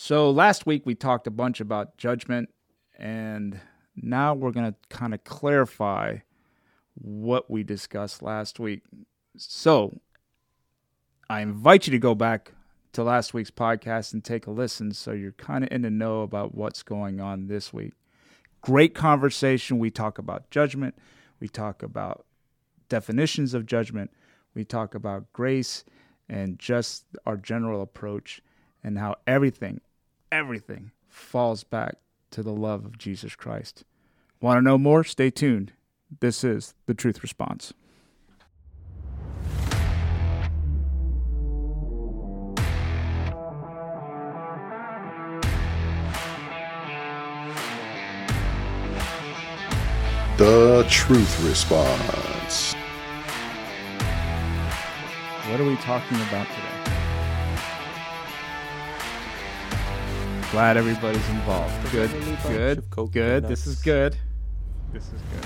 So last week we talked a bunch about judgment, and now we're going to kind of clarify what we discussed last week. So I invite you to go back to last week's podcast and take a listen so you're kind of in the know about what's going on this week. Great conversation. We talk about judgment, we talk about definitions of judgment, we talk about grace and just our general approach and how everything, everything falls back to the love of Jesus Christ. Want to know more? Stay tuned. This is the Truth Response. The Truth Response. What are we talking about today? Glad everybody's involved. Good, good, good. This is good. This is good.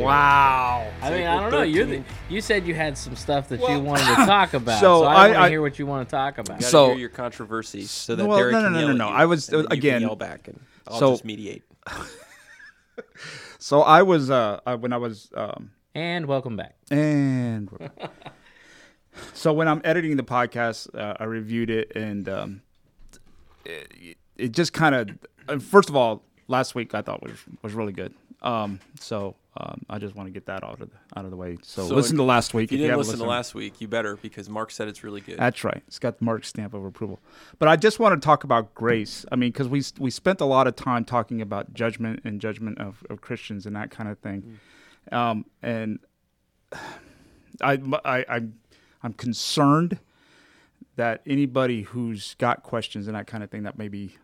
Wow. I mean, I don't know. You're the, you said you had some stuff that you wanted to talk about, So so, I, I- want to hear what you want to talk about. Gotta So- hear your controversies, so that Well, Derek no, no, can no, no, no. I was- and then you can again- yell back, and I'll So- just mediate. So I was uh when I was um And welcome back. and we're back. so when I'm editing the podcast, uh, I reviewed it and um it, it just kind of first of all last week I thought was was really good. Um so um, I just want to get that out of the, out of the way. So, So listen to last week If you didn't haven't listen to last week, you better because Mark said it's really good. That's right. It's got Mark's stamp of approval. But I just want to talk about grace. I mean, because we we spent a lot of time talking about judgment and judgment of, of Christians and that kind of thing. Um, and I, I I'm I'm concerned that anybody who's got questions and that kind of thing that may be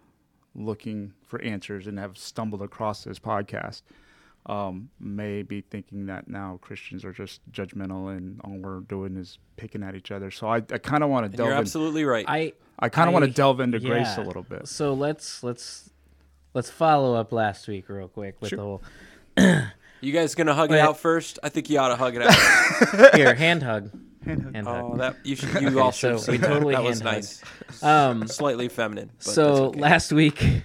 looking for answers and have stumbled across this podcast um, may be thinking that now Christians are just judgmental and all we're doing is picking at each other. So I, I kind of want to delve you're in. absolutely right. I I kind of want to delve into grace a little bit. So let's let's let's follow up last week real quick with Sure. the whole you guys gonna hug Wait. it out first? I think you ought to hug it out. here hand hug. Hand Hand oh, that you should. You all so should. have we seen that. totally that was nice. Um, Slightly feminine. But so okay. last week, I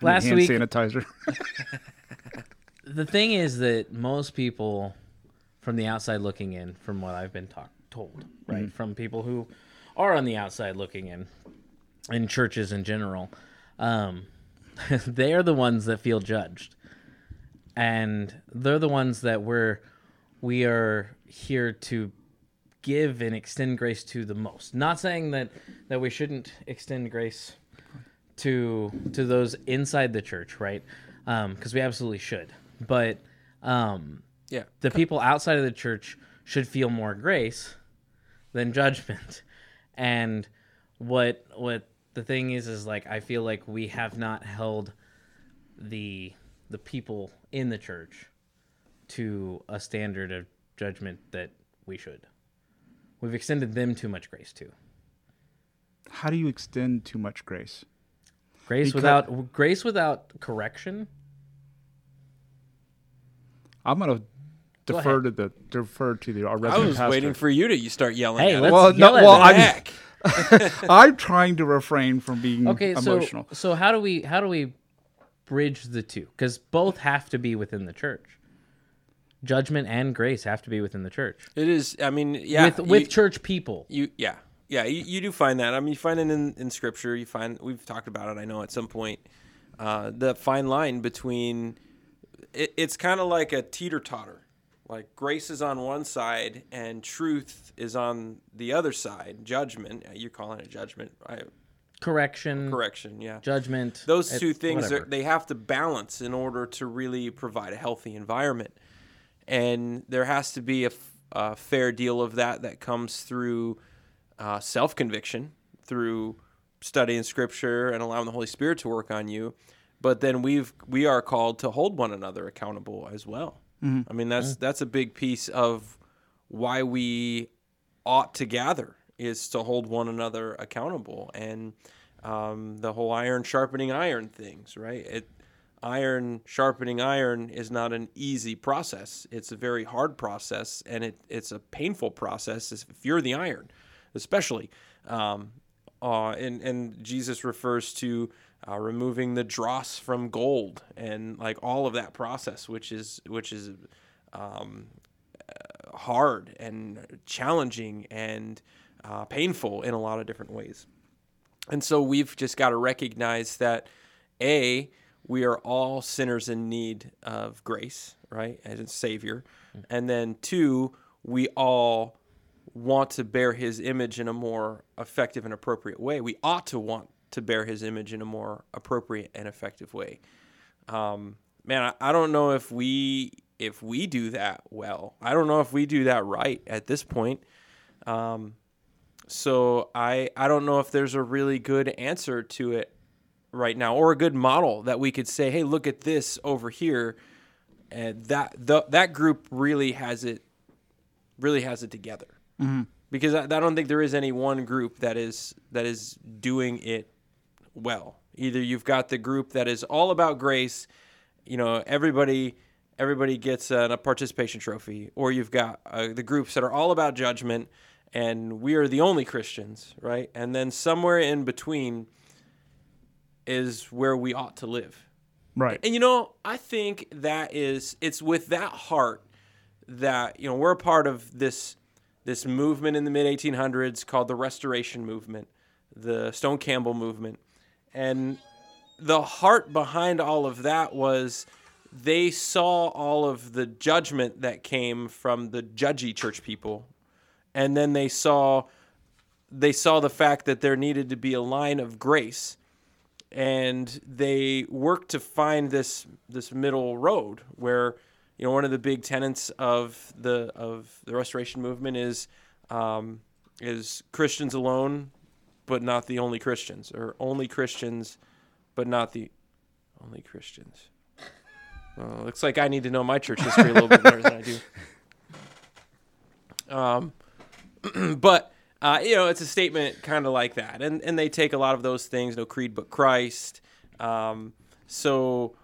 last hand week sanitizer. the thing is that most people from the outside looking in from what i've been talk- told right from people who are on the outside looking in in churches in general um, they are the ones that feel judged and they're the ones that we're we are here to give and extend grace to the most. Not saying that that we shouldn't extend grace to to those inside the church right? Because we absolutely should. But um yeah. the people outside of the church should feel more grace than judgment. And what what the thing is is like i feel like we have not held the the people in the church to a standard of judgment that we should we've extended them too much grace too How do you extend too much grace? grace Because- without grace without correction I'm gonna Go defer ahead. to the defer to the our I resident was pastor. waiting for you to you start yelling. hey at let's. Well, yell no, at well, them. I'm- Heck. I'm trying to refrain from being okay so emotional. so how do we how do we bridge the two because both have to be within the church judgment and grace have to be within the church It is. I mean, yeah. with with you- church people You yeah yeah you, you do find that. I mean, you find it in in scripture. You find we've talked about it. I know at some point uh, the fine line between it, it's kind of like a teeter totter. Like grace is on one side and truth is on the other side. Judgment. You're calling it judgment. I, correction correction. Yeah. judgment Those two things are, they have to balance in order to really provide a healthy environment and there has to be a, f- a fair deal of that that comes through uh, self-conviction through studying scripture and allowing the holy spirit to work on you. But then we've we are called to hold one another accountable as well. I mean that's that's a big piece of why we ought to gather is to hold one another accountable. And um, the whole iron sharpening iron things right? It iron sharpening iron is not an easy process it's a very hard process and it, it's a painful process if you're the iron especially um, uh, and and Jesus refers to uh, removing the dross from gold and like all of that process, which is which is um, hard and challenging and uh, painful in a lot of different ways. And so we've just got to recognize that a we are all sinners in need of grace, right, as a savior, and then two we all want to bear his image in a more effective and appropriate way. We ought to want to bear his image in a more appropriate and effective way. Um, man, I, I don't know if we if we do that well. I don't know if we do that right at this point. Um, so I I don't know if there's a really good answer to it right now or a good model that we could say, hey, look at this over here. And that the, that group really has it really has it together because I, I don't think there is any one group that is that is doing it well. Either you've got the group that is all about grace, you know, everybody everybody gets a, a participation trophy, or you've got uh, the groups that are all about judgment, and we are the only Christians, right? And then somewhere in between is where we ought to live. Right. And you know, I think that is it's with that heart that you know we're a part of this this movement in the mid 1800s called the Restoration Movement, the Stone Campbell movement, and the heart behind all of that was they saw all of the judgment that came from the judgy church people, and then they saw they saw the fact that there needed to be a line of grace and they worked to find this this middle road where you know one of the big tenets of the of the restoration movement is um, is Christians alone, but not the only Christians, or only Christians, but not the only Christians. Well, looks like I need to know my church history a little bit better than I do. Um, but uh, you know, it's a statement kind of like that, and and they take a lot of those things. No creed but Christ. Um, so.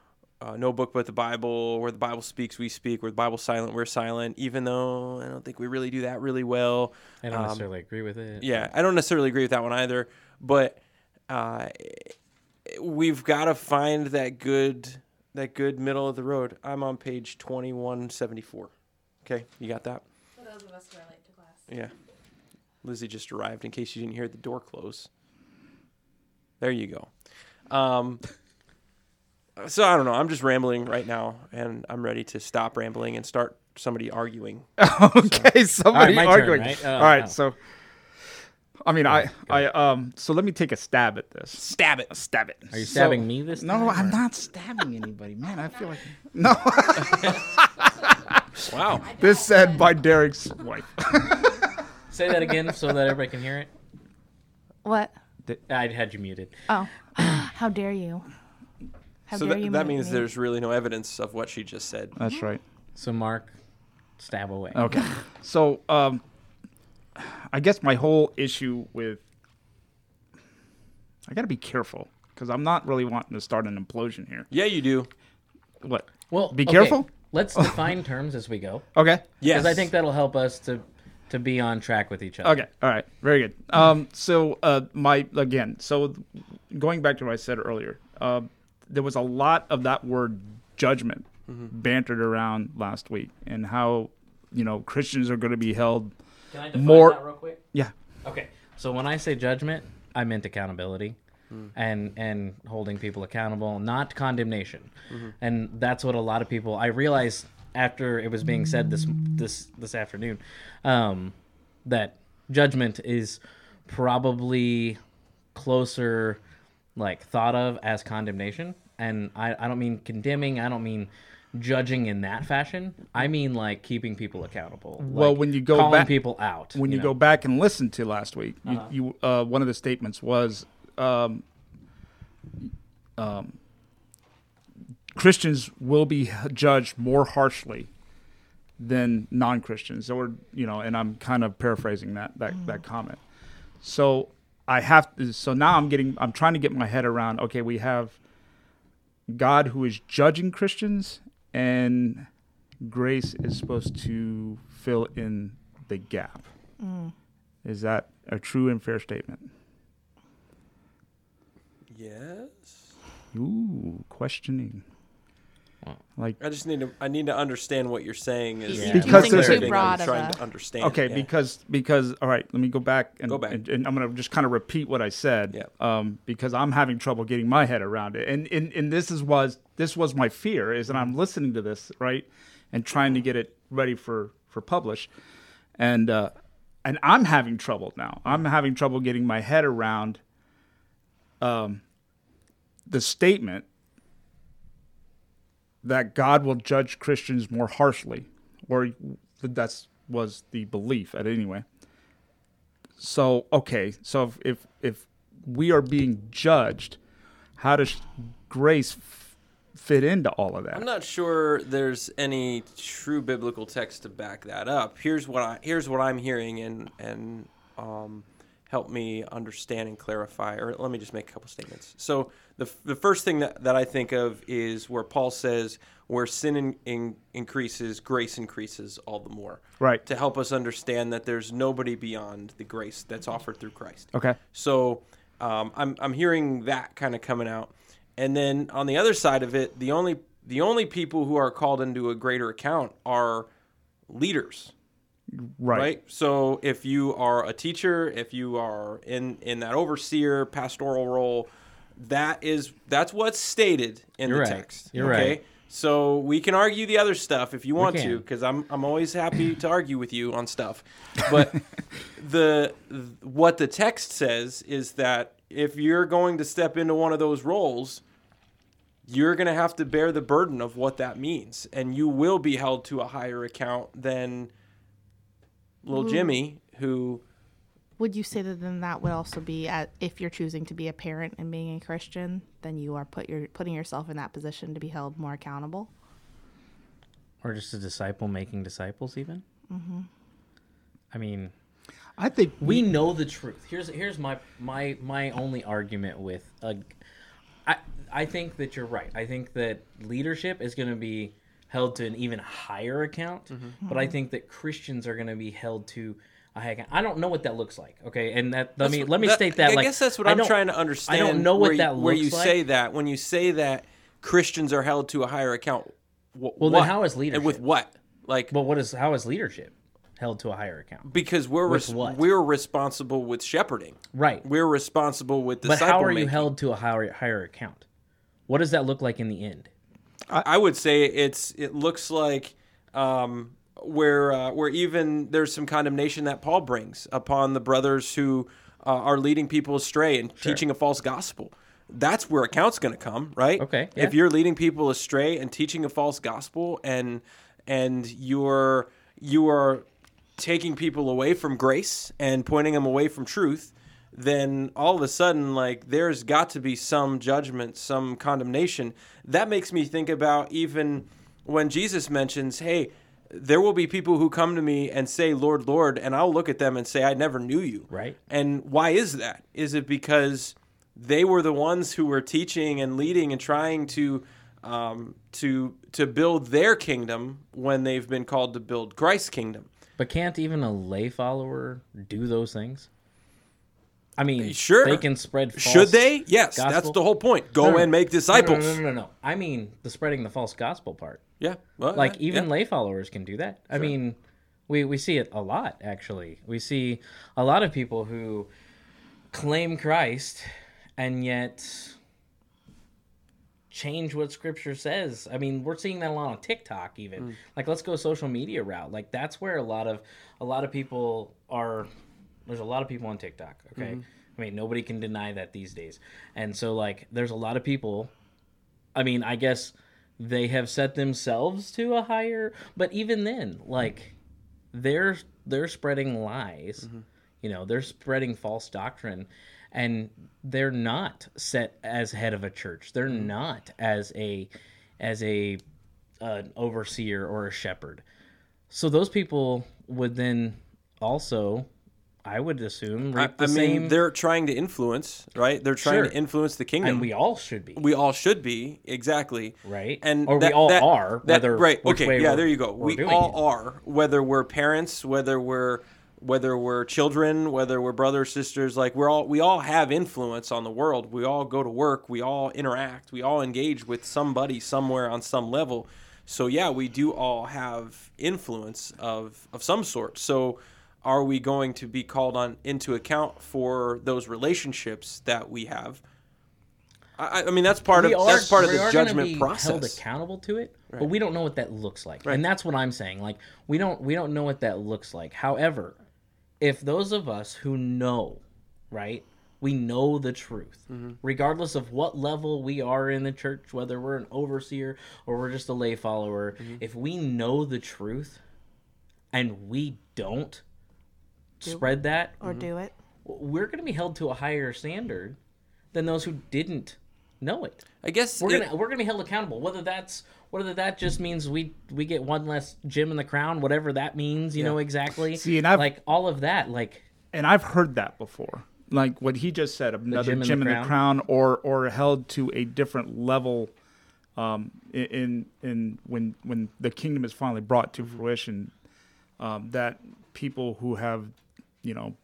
Uh, no book but the Bible. Where the Bible speaks, we speak. Where the Bible's silent, we're silent. Even though I don't think we really do that really well. I don't Um, necessarily agree with it. Yeah, I don't necessarily agree with that one either. But uh, we've got to find that good that good middle of the road. I'm on page twenty one seventy four. Okay, you got that? For those of us who are late to class. Yeah. Lizzie just arrived in case you didn't hear the door close. There you go. Um, so I don't know. I'm just rambling right now, and I'm ready to stop rambling and start somebody arguing. okay, somebody my turn, arguing. right? Oh, All right, no. so I mean, I, I, um, so let me take a stab at this. Stab it. Stab it. Are you So- stabbing me this time? No, I'm or- not stabbing anybody, man. I feel like no. Wow. this said by Derek's wife. Say that again so that everybody can hear it. What? I had you muted. Oh, how dare you? How So dare that, you? that means me. there's really no evidence of what she just said. That's right. So Mark, stab away. Okay. So, um, I guess my whole issue with I got to be careful because I'm not really wanting to start an implosion here. Yeah, you do. What? Well, Be okay, careful? Let's define terms as we go, Okay. Yes. because I think that'll help us to to be on track with each other. Okay. All right. Very good. Um, so uh, my again, so going back to what I said earlier, uh, there was a lot of that word judgment bantered around last week, and how you know Christians are going to be held. Can I define More- that real quick? Yeah. Okay. So when I say judgment, I meant accountability. Hmm. And and holding people accountable, not condemnation, Mm-hmm. and that's what a lot of people. I realized after it was being said this this this afternoon, um, that judgment is probably closer, like thought of as condemnation, and I I don't mean condemning. I don't mean judging in that fashion. I mean like keeping people accountable. Well, like when you go calling back- people out, when you, know? go back and listen to last week, you, Uh-huh. you uh, one of the statements was um, um, Christians will be judged more harshly than non-Christians, or you know, and I'm kind of paraphrasing that that, mm. that comment. So I have to, so now I'm getting I'm trying to get my head around. Okay, we have God who is judging Christians, and grace is supposed to fill in the gap. Mm. Is that a true and fair statement? Yes. Ooh, questioning. Like I just need to. I need to understand what you're saying. Is Yeah. Because Using there's a- too I'm broad of trying a. to understand. okay, yeah. because because all right, let me go back and Go back. and, and I'm gonna just kind of repeat what I said. Yeah. Um, because I'm having trouble getting my head around it, and and and this is was this was my fear is that I'm listening to this right, and trying to get it ready for for publish, and uh, and I'm having trouble now. I'm having trouble getting my head around. Um, the statement that God will judge Christians more harshly, or that's was the belief at anyway. So okay, so if if, if we are being judged, how does grace f- fit into all of that? I'm not sure there's any true biblical text to back that up. Here's what I here's what I'm hearing and and um, help me understand and clarify. Or let me just make a couple statements. So the the first thing that, that I think of is where Paul says, "Where sin in, in, increases, grace increases all the more." Right. To help us understand that there's nobody beyond the grace that's offered through Christ. Okay. So um, I'm I'm hearing that kind of coming out, and then on the other side of it, the only the only people who are called into a greater account are leaders, Right. right? So if you are a teacher, if you are in in that overseer pastoral role, that is that's what's stated in You're the right. text. You're right. So we can argue the other stuff if you want to, because I'm I'm always happy to argue with you on stuff. But the what the text says is that if you're going to step into one of those roles, you're going to have to bear the burden of what that means, and you will be held to a higher account than little Jimmy, who Would you say that then that would also be at, if you're choosing to be a parent and being a Christian, then you are put your putting yourself in that position to be held more accountable? or just a disciple making disciples even? I mean I think we know the truth. Here's here's my my my only argument with uh, i i think that you're right. I think that leadership is going to be held to an even higher account mm-hmm. but i mm-hmm. think that christians are going to be held to a high account i don't know what that looks like okay and that let That's me what- let me that- state that I like guess that's what I I'm trying to understand. i don't know what where, that looks where you like say that when you say that Christians are held to a higher account. wh- Well, what? then how is And with leadership? what? Like but what is how is leadership held to a higher account because we're res- what? we're responsible with shepherding. right We're responsible with the. but how are you making. held to a higher higher account what does that look like in the end I would say it's it looks like um, where uh, where even there's some condemnation that Paul brings upon the brothers who uh, are leading people astray and teaching a false gospel. That's where account's going to come, right? Okay, If you're leading people astray and teaching a false gospel, and and you're you are taking people away from grace and pointing them away from truth, then all of a sudden, like, there's got to be some judgment, some condemnation. That makes me think about even when Jesus mentions, hey, there will be people who come to me and say, Lord, Lord, and I'll look at them and say, I never knew you. Right. And why is that? Is it because they were the ones who were teaching and leading and trying to um, to to build their kingdom when they've been called to build Christ's kingdom? But can't even a lay follower do those things? I mean, Sure. they can spread. False Should they? Yes, that's the whole point. Go No, no, and make disciples. No, no, no, no. I mean, the spreading the false gospel part. Yeah, well, Like uh, even yeah. lay followers can do that. I mean, we we see it a lot actually. We see a lot of people who claim Christ and yet change what scripture says. I mean, we're seeing that a lot on TikTok even. Like let's go social media route. Like that's where a lot of a lot of people are there's a lot of people on TikTok, okay? Mm-hmm. I mean, nobody can deny that these days. And so like there's a lot of people I mean, I guess they have set themselves to a higher but even then, like they're they're spreading lies. Mm-hmm. You know, they're spreading false doctrine and they're not set as head of a church. They're mm-hmm. not as a as a an overseer or a shepherd. So those people would then also I would assume I, reap the I mean, same they're trying to influence, right? They're trying to influence the kingdom. and we all should be. we all should be exactly Right? and Or we all that- are, that- whether- right okay yeah there you go we all it. are whether we're parents whether we're whether we're children, whether we're brothers, sisters, like we're all we all have influence on the world. We all go to work, we all interact, we all engage with somebody somewhere on some level. So yeah, we do all have influence of of some sort. So are we going to be called on into account for those relationships that we have? I, I mean, that's part We of are- that's part of the judgment be process. Held accountable to it, but we don't know what that looks like, Right. and that's what I'm saying. Like we don't we don't know what that looks like. However, if those of us who know, right, we know the truth, Mm-hmm. regardless of what level we are in the church, whether we're an overseer or we're just a lay follower, Mm-hmm. if we know the truth, and we don't spread that, or do it. we're going to be held to a higher standard than those who didn't know it. I guess We're it- gonna we're gonna be held accountable. Whether that's whether that just means we we get one less gem in the crown, whatever that means, you know exactly. See, and I've- like all of that, like and I've heard that before. Like what he just said, another gem gem, in the in the crown, or or held to a different level, um, in- in in when when the kingdom is finally brought to fruition, um, that people who have, you know,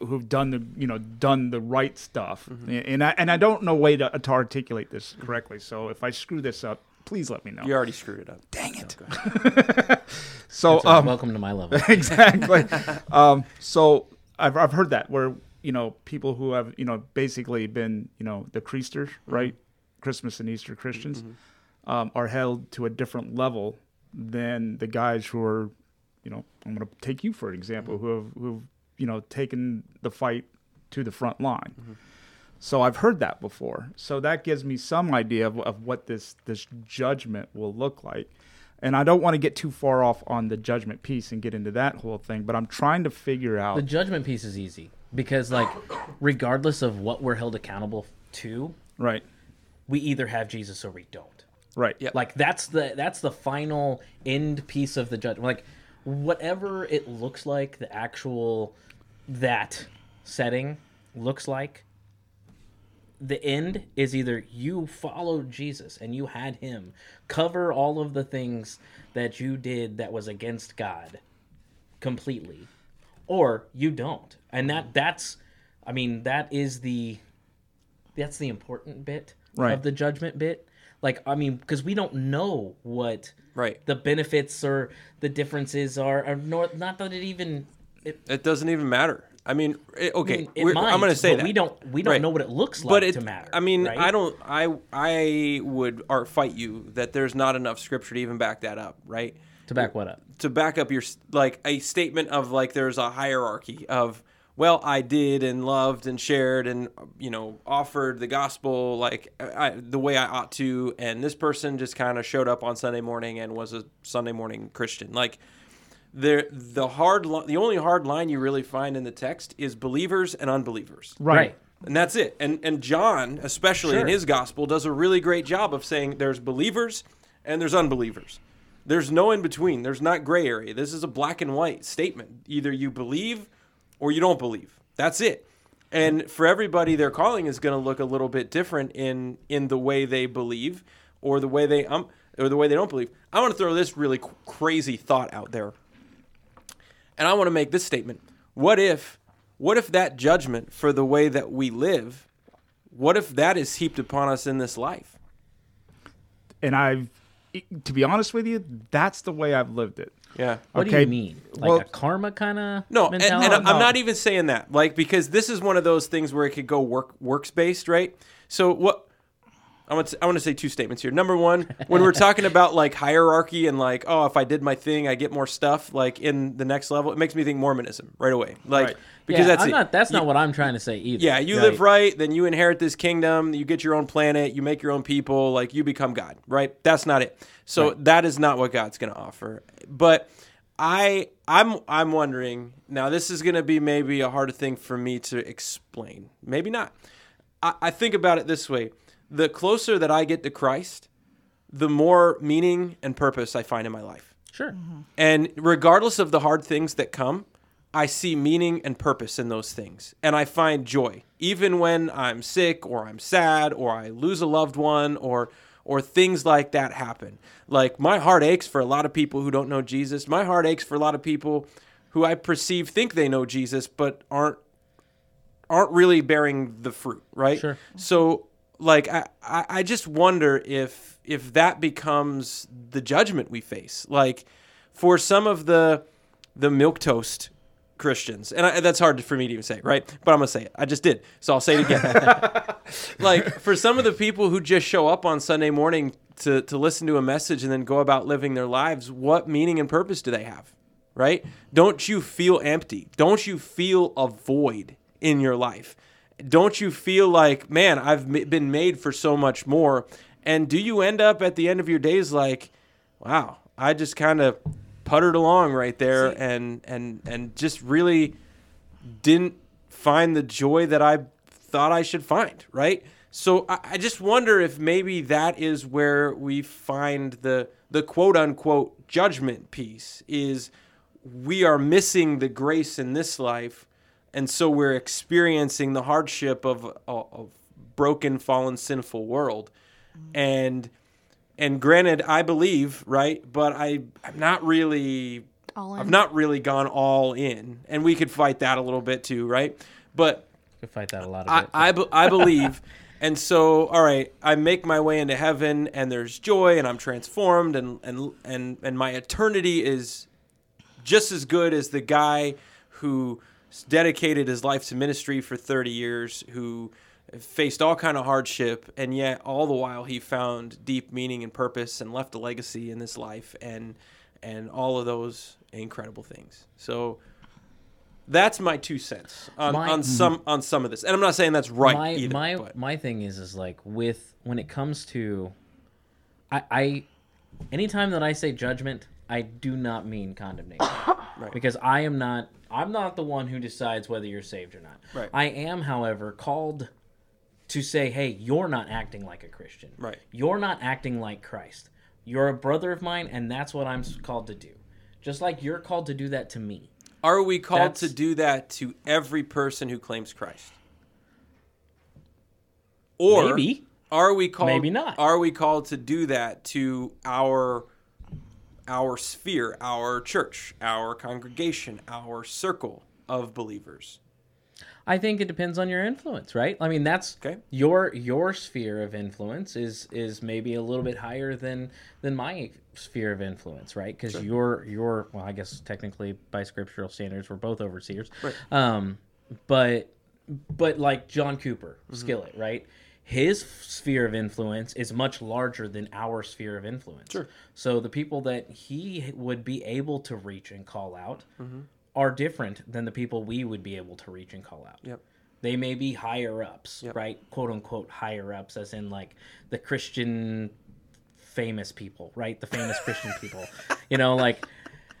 who've done the you know done the right stuff, and I and I don't know way to, to articulate this correctly. So if I screw this up, please let me know. you already screwed it up. Dang it! so so um, welcome to my level. exactly. um, so I've I've heard that where you know people who have you know basically been you know the Creasters, right? Christmas and Easter Christians um, are held to a different level than the guys who are, you know, I'm going to take you for an example, mm-hmm. who have who've you know taken the fight to the front line. Mm-hmm. So I've heard that before. So that gives me some idea of, of what this this judgment will look like. And I don't want to get too far off on the judgment piece and get into that whole thing, but I'm trying to figure out The judgment piece is easy because like regardless of what we're held accountable to, right, we either have Jesus or we don't. right, Yep. Like that's the that's the final end piece of the judgment. Like whatever it looks like, the actual that setting looks like. The end is either you followed Jesus and you had him cover all of the things that you did that was against God completely, or you don't. And that that's I mean, that is the that's the important bit Right. of the judgment bit. Like, I mean, because we don't know what Right. the benefits or the differences are, or nor, not that it even. It, It doesn't even matter. I mean, okay, might, I'm going to say that we don't we don't Right. know what it looks like but it, to matter. I mean, right? I don't. I I would or fight you that there's not enough scripture to even back that up, right? to back what up. to back up your like a statement of like there's a hierarchy of well I did and loved and shared and you know offered the gospel like I, the way I ought to and this person just kind of showed up on Sunday morning and was a Sunday morning Christian like there the hard li- the only hard line you really find in the text is believers and unbelievers right, and that's it. And and John, especially in his gospel, does a really great job of saying there's believers and there's unbelievers. There's no in between. There's not gray area. This is a black and white statement. Either you believe or you don't believe. That's it. And for everybody, their calling is going to look a little bit different in in the way they believe or the way they um or the way they don't believe. I want to throw this really crazy thought out there. And I want to make this statement. What if what if that judgment for the way that we live, what if that is heaped upon us in this life? and I've, to be honest with you, that's the way I've lived it. Yeah. What do Okay, you mean? Like well- a karma kind of No, and, and I'm no. not even saying that, like, because this is one of those things where it could go work works based, right? So what I want to, I want to say two statements here. Number one, when we're talking about like hierarchy and like, oh, if I did my thing, I get more stuff. Like in the next level, it makes me think Mormonism right away, like Right. Because yeah, that's not. That's not what I'm trying to say either. Yeah, you live right, then you inherit this kingdom, you get your own planet, you make your own people, like you become God, right? That's not it. So that is not what God's going to offer. But I I'm I'm wondering, now this is going to be maybe a harder thing for me to explain. Maybe not. I, I think about it this way. The closer that I get to Christ, the more meaning and purpose I find in my life. Sure. And regardless of the hard things that come, I see meaning and purpose in those things. And I find joy. Even when I'm sick or I'm sad or I lose a loved one or or things like that happen. Like my heart aches for a lot of people who don't know Jesus. My heart aches for a lot of people who I perceive think they know Jesus, but aren't aren't really bearing the fruit, right? Sure. So like I, I I just wonder if if that becomes the judgment we face. Like for some of the the milk toast Christians, and I, that's hard for me to even say, right? But I'm gonna say it. I just did, so I'll say it again. like for some of the people who just show up on Sunday morning to to listen to a message and then go about living their lives, what meaning and purpose do they have? Right? Don't you feel empty? Don't you feel a void in your life? Don't you feel like, man, I've m- been made for so much more? And do you end up at the end of your days like, wow, I just kind of puttered along right there and and and just really didn't find the joy that I thought I should find, right? So I, I just wonder if maybe that is where we find the the quote unquote judgment piece is we are missing the grace in this life, and so we're experiencing the hardship of a, a broken, fallen, sinful world, mm-hmm. and and granted, I believe right, but I I'm not really All in. I've not really gone all in, and we could fight that a little bit too, right? But Could fight that a lot of I it. I, be- I believe, and so all right, I make my way into heaven, and there's joy, and I'm transformed, and and and and my eternity is just as good as the guy who dedicated his life to ministry for 30 years, who faced all kind of hardship, and yet all the while he found deep meaning and purpose and left a legacy in this life, and and all of those incredible things. So. That's my two cents on, My- on some on some of this, and I'm not saying that's right my either. my but- my thing is is like with when it comes to I I anytime that I say judgment, I do not mean condemnation. Right. Because I am not I'm not the one who decides whether you're saved or not. Right. I am, however, called to say, "Hey, you're not acting like a Christian. Right. You're not acting like Christ. You're a brother of mine and that's what I'm called to do." Just like you're called to do that to me. Are we called That's- to do that to every person who claims Christ? Or Maybe. are we called Maybe not. Are we called to do that to our our sphere, our church, our congregation, our circle of believers? I think it depends on your influence, right? I mean, that's Okay. your your sphere of influence is is maybe a little bit higher than than my sphere of influence, right? Because your your well, I guess technically by scriptural standards, we're both overseers. Right. Um, but but like John Cooper, Mm-hmm. Skillet, right? His sphere of influence is much larger than our sphere of influence. Sure. So the people that he would be able to reach and call out Mm-hmm. Are different than the people we would be able to reach and call out. Yep. They may be higher ups, Yep. right? Quote unquote higher ups, as in like the Christian famous people, right? The famous Christian people. You know, like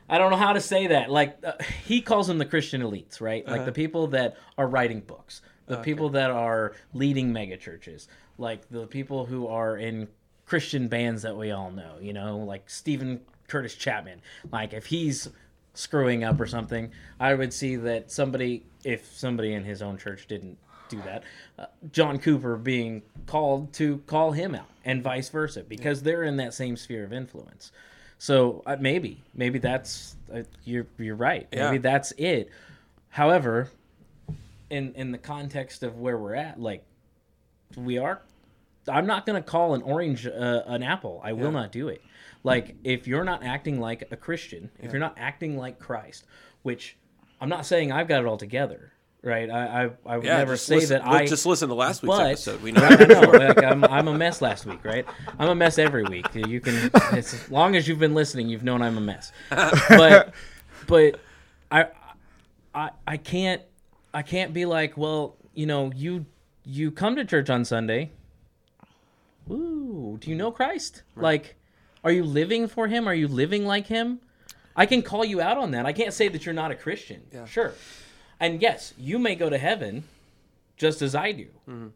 I don't know how to say that. Like uh, he calls them the Christian elites, right? Like the people that are writing books, the people that are leading mega churches, like the people who are in Christian bands that we all know, you know, like Steven Curtis Chapman. Like if he's screwing up or something, I would see that somebody, if somebody in his own church didn't do that, uh, John Cooper being called to call him out, and vice versa, because they're in that same sphere of influence. So uh, maybe, maybe that's uh, you're you're right. Yeah. Maybe that's it. However, in in the context of where we're at, like we are I'm not going to call an orange uh, an apple. I will not do it. Like if you're not acting like a Christian, if you're not acting like Christ, which I'm not saying I've got it all together, right? I I, I would Yeah, never say listen, that I just listen to last week's but- episode. We know. I know, like I'm, I'm a mess last week, right? I'm a mess every week. You can, as long as you've been listening, you've known I'm a mess. But, but I, I, I can't, I can't be like, well, you know, you, you come to church on Sunday. Ooh, do you know Christ? Like, are you living for Him? Are you living like Him? I can call you out on that. I can't say that you're not a Christian. Sure. And yes, you may go to heaven just as I do. Mm-hmm.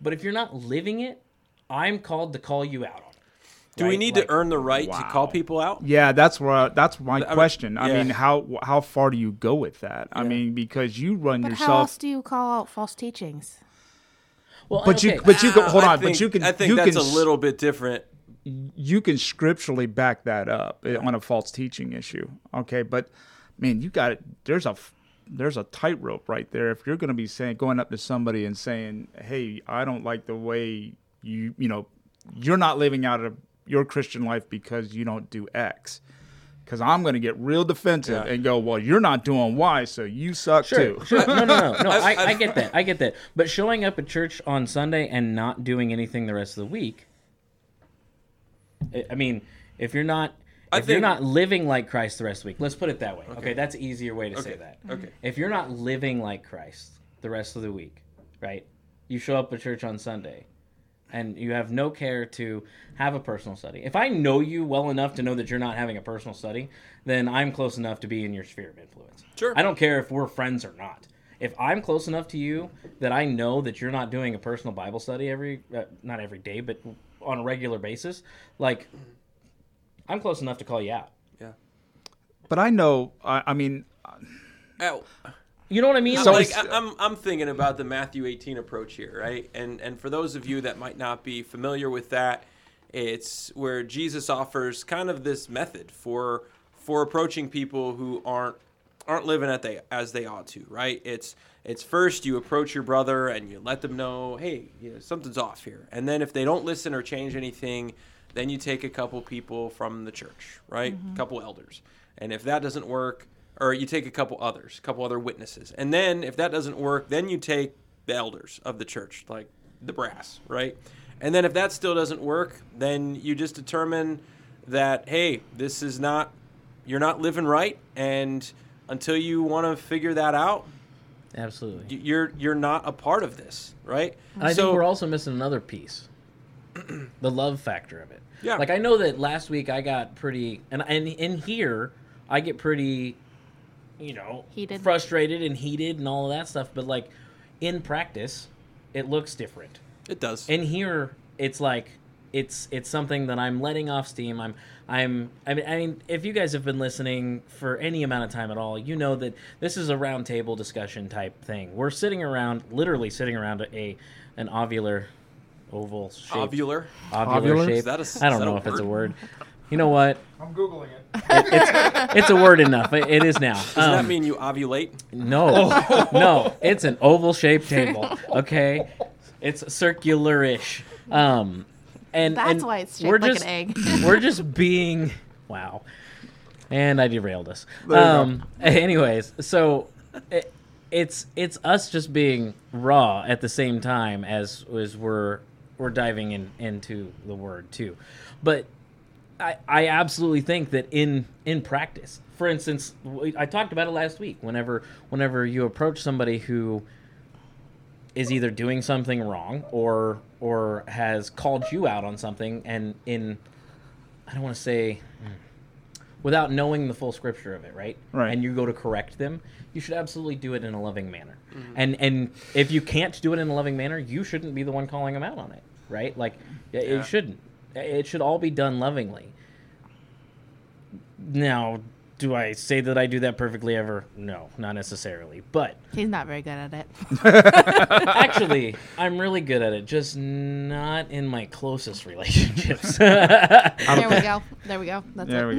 But if you're not living it, I'm called to call you out on it. Do we need Like- to earn the right to call people out? Yeah, that's where that's my mean, question. I yeah. mean, how how far do you go with that? I mean, because you run But how else do you call out false teachings? Well, But you but you go, hold I on, think, but you can I think you that's can a s- little bit different. You can scripturally back that up eh, on a false teaching issue. Okay, but man, you got it. There's a there's a tightrope right there. If you're going to be saying going up to somebody and saying, "Hey, I don't like the way you you know you're not living out of your Christian life because you don't do X." Because I'm going to get real defensive Yeah. and go, well, you're not doing Y, so you suck too. Sure. No, no, no, no. I, I get that. I get that. But showing up at church on Sunday and not doing anything the rest of the week. I- I mean, if you're not, if you're not living like Christ the rest of the week, let's put it that way. Okay, that's an easier way to say that. Okay. If you're not living like Christ the rest of the week, right? You show up at church on Sunday and you have no care to have a personal study. If I know you well enough to know that you're not having a personal study, then I'm close enough to be in your sphere of influence. Sure. I don't care if we're friends or not. If I'm close enough to you that I know that you're not doing a personal Bible study every, uh, not every day, but on a regular basis, like, I'm close enough to call you out. Yeah. But I know, I, I mean, Ow. You know what I mean? So- like, like I- I'm I'm thinking about the Matthew 18 approach here, right? And and for those of you that might not be familiar with that, it's where Jesus offers kind of this method for for approaching people who aren't aren't living at they as they ought to, right? It's it's first you approach your brother and you let them know, hey, you know, something's off here, and then if they don't listen or change anything, then you take a couple people from the church, right? A couple elders, and if that doesn't work, or you take a couple others, a couple other witnesses, and then if that doesn't work, then you take the elders of the church, like the brass, right? And then if that still doesn't work, then you just determine that hey, this is not you're not living right, and until you want to figure that out, absolutely. you're you're not a part of this, right? And I so think we're also missing another piece. the love factor of it. Yeah. Like I know that last week I got pretty and and in here I get pretty you know, Heated. frustrated and heated and all of that stuff, but like in practice it looks different. it does. In here it's like it's it's something that I'm letting off steam. I'm I'm I mean, I mean if you guys have been listening for any amount of time at all, you know that this is a round table discussion type thing. We're sitting around literally sitting around a an ovular oval shape Ovular. ovular, Ovular? shape. Is that a s- I is don't that a know if it's a word? word. You know what? I'm Googling it. It's it's a word enough. It, it is now. Does that Um, mean you ovulate? no, no. It's an oval shaped table. Okay, it's circular-ish. Um, and That's and why it's we're like just, an egg. we're just being wow. And I derailed us. There you go. Um, anyways, so it, it's it's us just being raw at the same time as as we're we're diving in into the word too, but I, I absolutely think that in in practice, for instance, I talked about it last week. Whenever whenever you approach somebody who is either doing something wrong or or has called you out on something, and in I don't want to say without knowing the full scripture of it, right? Right. And you go to correct them, you should absolutely do it in a loving manner. Mm-hmm. And and if you can't do it in a loving manner, you shouldn't be the one calling them out on it, right? Like it- Yeah. it shouldn't. It should all be done lovingly. Now, do I say that I do that perfectly ever? No, not necessarily. But He's not very good at it. actually, I'm really good at it, just not in my closest relationships. there we go. There we go. That's There it.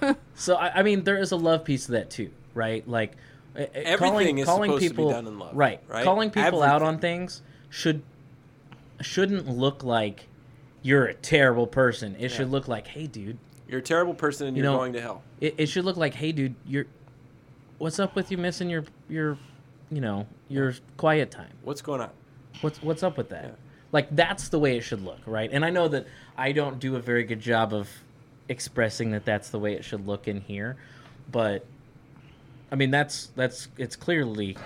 we go. So I, I mean, there is a love piece to that too, right? Like Everything is supposed to be done in love, right? right? Calling people out on things should shouldn't look like you're a terrible person. It should look like, hey, dude. You're a terrible person and You you're know- going to hell. It, it should look like, hey, dude, you're. What's up with you missing your your, you know, your quiet time? What's going on? What's what's up with that? Yeah. Like that's the way it should look, right? And I know that I don't do a very good job of expressing that that's the way it should look in here, but I mean that's that's it's clearly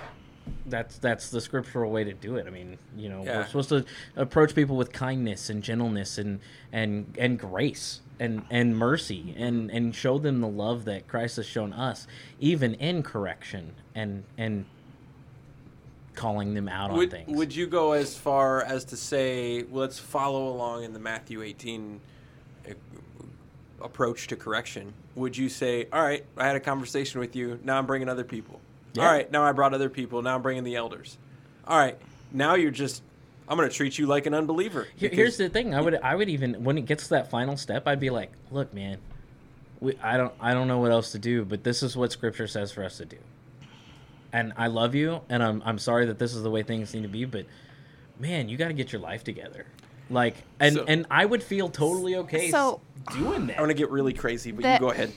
that's that's the scriptural way to do it. I mean, you know, Yeah. we're supposed to approach people with kindness and gentleness and and and grace and and mercy and and show them the love that Christ has shown us even in correction and and calling them out on things. would you go as far as to say, well, let's follow along in the Matthew 18 uh, approach to correction? Would you say, all right, I had a conversation with you, now I'm bringing other people? Yeah. All right, now I brought other people, now I'm bringing the elders. All right, now you're just, I'm going to treat you like an unbeliever. Here- because- Here's the thing. I would I would even when it gets to that final step, I'd be like, look, man, we I don't I don't know what else to do, but this is what Scripture says for us to do. And I love you, and I'm I'm sorry that this is the way things need to be, but man, you got to get your life together. Like, and So- and I would feel totally okay So- s- doing that. I want to get really crazy, but That- you go ahead.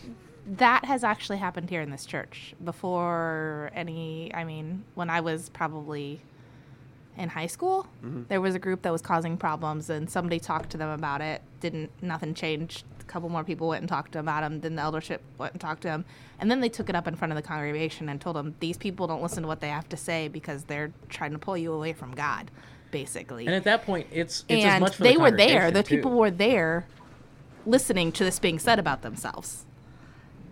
That has actually happened here in this church before any i mean when i was probably in high school mm-hmm. there was a group that was causing problems and somebody talked to them about it. Didn't nothing changed. A couple more people went and talked to them about them then the eldership went and talked to them and then they took it up in front of the congregation and told them these people don't listen to what they have to say because they're trying to pull you away from god basically. And at that point, it's it's as and much for they the were there. The too. people were there, listening to this being said about themselves,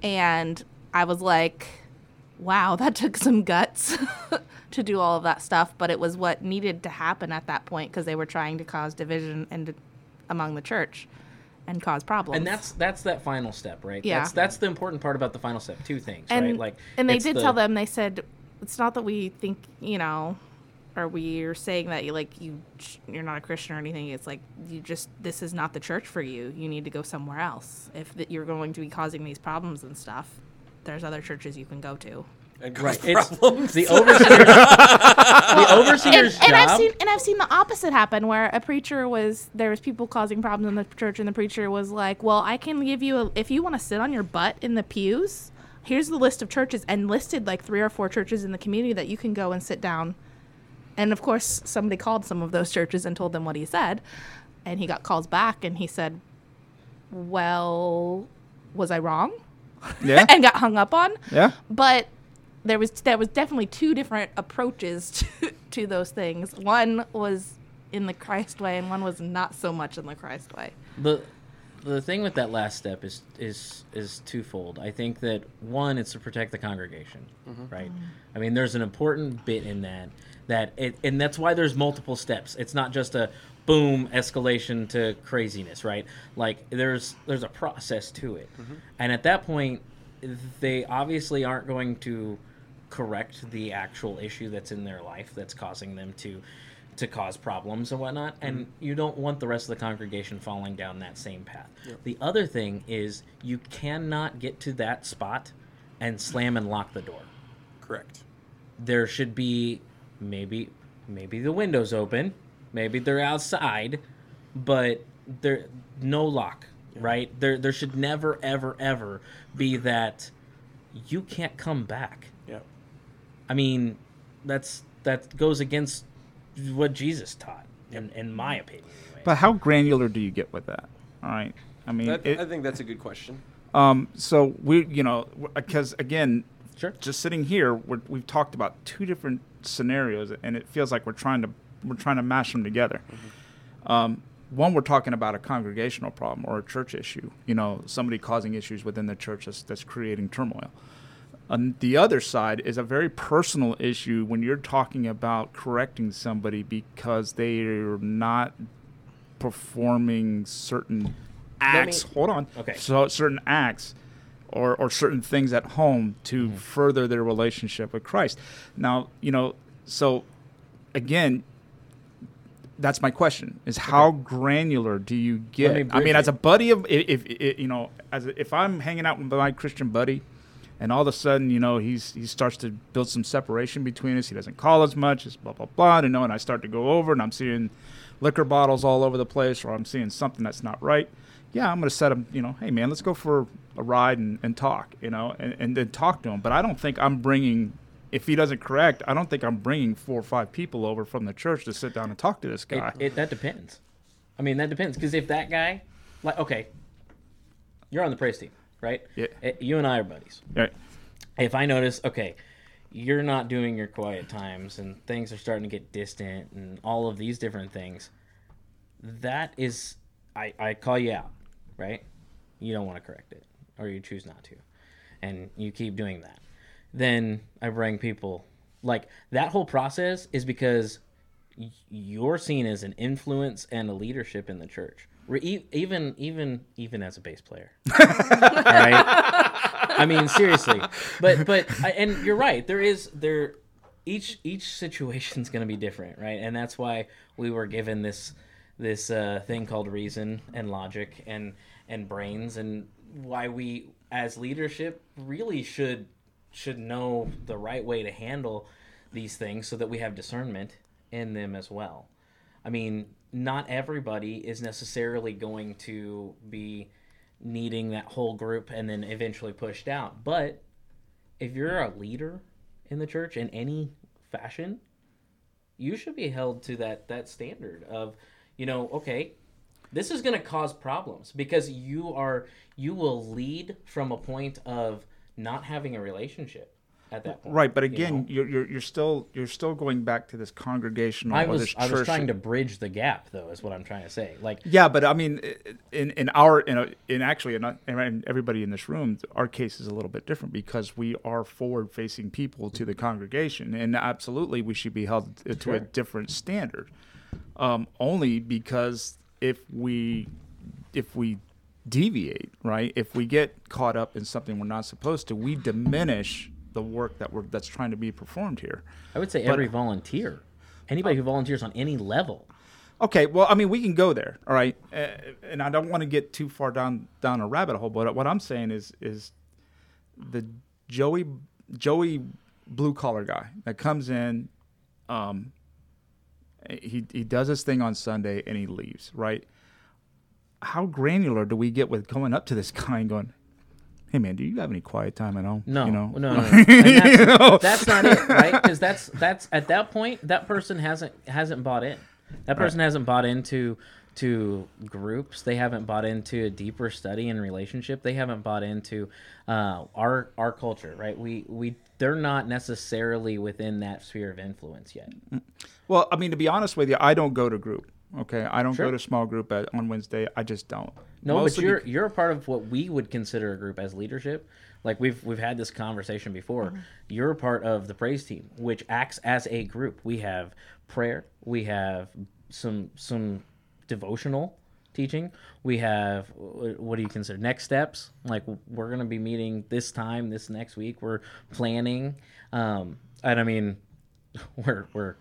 and I was like, "Wow, that took some guts to do all of that stuff." But it was what needed to happen at that point because they were trying to cause division and among the church and cause problems. and that's that's that final step, right? Yeah. That's that's the important part about the final step. Two things, and right? Like, and they did the- tell them they said it's not that we think you know or we're saying that you like you you're not a christian or anything it's like you just this is not the church for you you need to go somewhere else if that you're going to be causing these problems and stuff there's other churches you can go to And Right. cause It's the overseer. the and, overseer's and job. I've seen and I've seen the opposite happen where a preacher was there was people causing problems in the church and the preacher was like, "Well, I can give you a, if you want to sit on your butt in the pews, here's the list of churches and listed like three or four churches in the community that you can go and sit down." And of course, somebody called some of those churches and told them what he said, and he got calls back and he said, "Well, was I wrong?" Yeah. and got hung up on yeah. but there was there was definitely two different approaches to, to those things. One was in the Christ way, and one was not so much in the Christ way. the the thing with that last step is is is twofold. I think that one, it's to protect the congregation, mm-hmm. right? I mean, there's an important bit in that that it, and that's why there's multiple steps. It's not just a boom escalation to craziness, right? Like there's there's a process to it, mm-hmm. and at that point, they obviously aren't going to correct the actual issue that's in their life that's causing them to to cause problems and whatnot. Mm-hmm. And you don't want the rest of the congregation falling down that same path. The other thing is you cannot get to that spot and slam and lock the door. Correct. there should be maybe maybe the windows open maybe they're outside but there no lock right there there should never ever ever be that you can't come back Yeah. i mean that's that goes against what jesus taught in, in my opinion anyway. But how granular do you get with that? All right. I mean, That, it- I think that's a good question. Um, so we, you know, because again, Sure. just sitting here, we're, we've talked about two different scenarios, and it feels like we're trying to we're trying to mash them together. Um, one, we're talking about a congregational problem or a church issue. You know, somebody causing issues within the church that's, that's creating turmoil. On the other side is a very personal issue when you're talking about correcting somebody because they are not performing certain acts. Hold on. Okay. So certain acts or, or certain things at home to Mm-hmm. further their relationship with Christ. Now, you know, so again, that's my question: is how granular do you me get? I bridge mean, as a buddy of, if, if, if you know, as a, if I'm hanging out with my Christian buddy, and all of a sudden, you know, he's he starts to build some separation between us. He doesn't call as much, it's blah blah blah. You know, and I start to go over, and I'm seeing liquor bottles all over the place, or I'm seeing something that's not right. Yeah, I'm going to set him. You know, hey man, let's go for a ride and, and talk. You know, and, and then talk to him. But I don't think I'm bringing. If he doesn't correct, I don't think I'm bringing four or five people over from the church to sit down and talk to this guy. It, it, that depends. I mean, that depends because if that guy, like, okay, you're on the praise team, right? Yeah. Eh, You and I are buddies. right. If I notice, okay, you're not doing your quiet times and things are starting to get distant and all of these different things, that is, I, I call you out, right? You don't want to correct it or you choose not to. And you keep doing that. Then I bring people, like, that whole process is because you're seen as an influence and a leadership in the church. Re- even even even as a bass player, right. I mean, seriously, but but and you're right. There is there each each situation's going to be different, right? And that's why we were given this this uh, thing called reason and logic and and brains, and why we as leadership really should should know the right way to handle these things so that we have discernment in them as well. I mean, not everybody is necessarily going to be needing that whole group and then eventually pushed out. But if you're a leader in the church in any fashion, you should be held to that that standard of, you know, okay, this is going to cause problems because you are you will lead from a point of not having a relationship at that point. Right, but again, know? you are you're you're still you're still going back to this congregational. I was this I was trying to bridge the gap though, is what I'm trying to say. Like Yeah, but I mean, in in our in, a, in actually in, a, in everybody in this room, our case is a little bit different because we are forward facing people to the mm-hmm. congregation, and absolutely we should be held to a different standard. Um, only because if we if we deviate, right, if we get caught up in something we're not supposed to, we diminish the work that we're that's trying to be performed here. I would say every volunteer, anybody who volunteers on any level. Okay, well, I mean, we can go there, all right, uh, and I don't want to get too far down down a rabbit hole. But what I'm saying is, is the Joey Joey blue collar guy that comes in, um, he he does his thing on Sunday and he leaves, right? How granular do we get with going up to this guy and going, "Hey, man, do you have any quiet time at home?" No, you know, no, no, no. That's, that's not it, right? Because that's that's at that point that person hasn't hasn't bought in. That person hasn't bought into to groups. They haven't bought into a deeper study and relationship. They haven't bought into uh, our our culture, right? We we they're not necessarily within that sphere of influence yet. Well, I mean, to be honest with you, I don't go to group. Okay, I don't Sure. go to small group at, on Wednesday. I just don't. No, Mostly but you're bec- you're a part of what we would consider a group as leadership. Like we've we've had this conversation before. You're a part of the praise team, which acts as a group. We have prayer. We have some some devotional teaching. We have what do you consider next steps? Like we're gonna be meeting this time, this next week. We're planning, um, and I mean, we're we're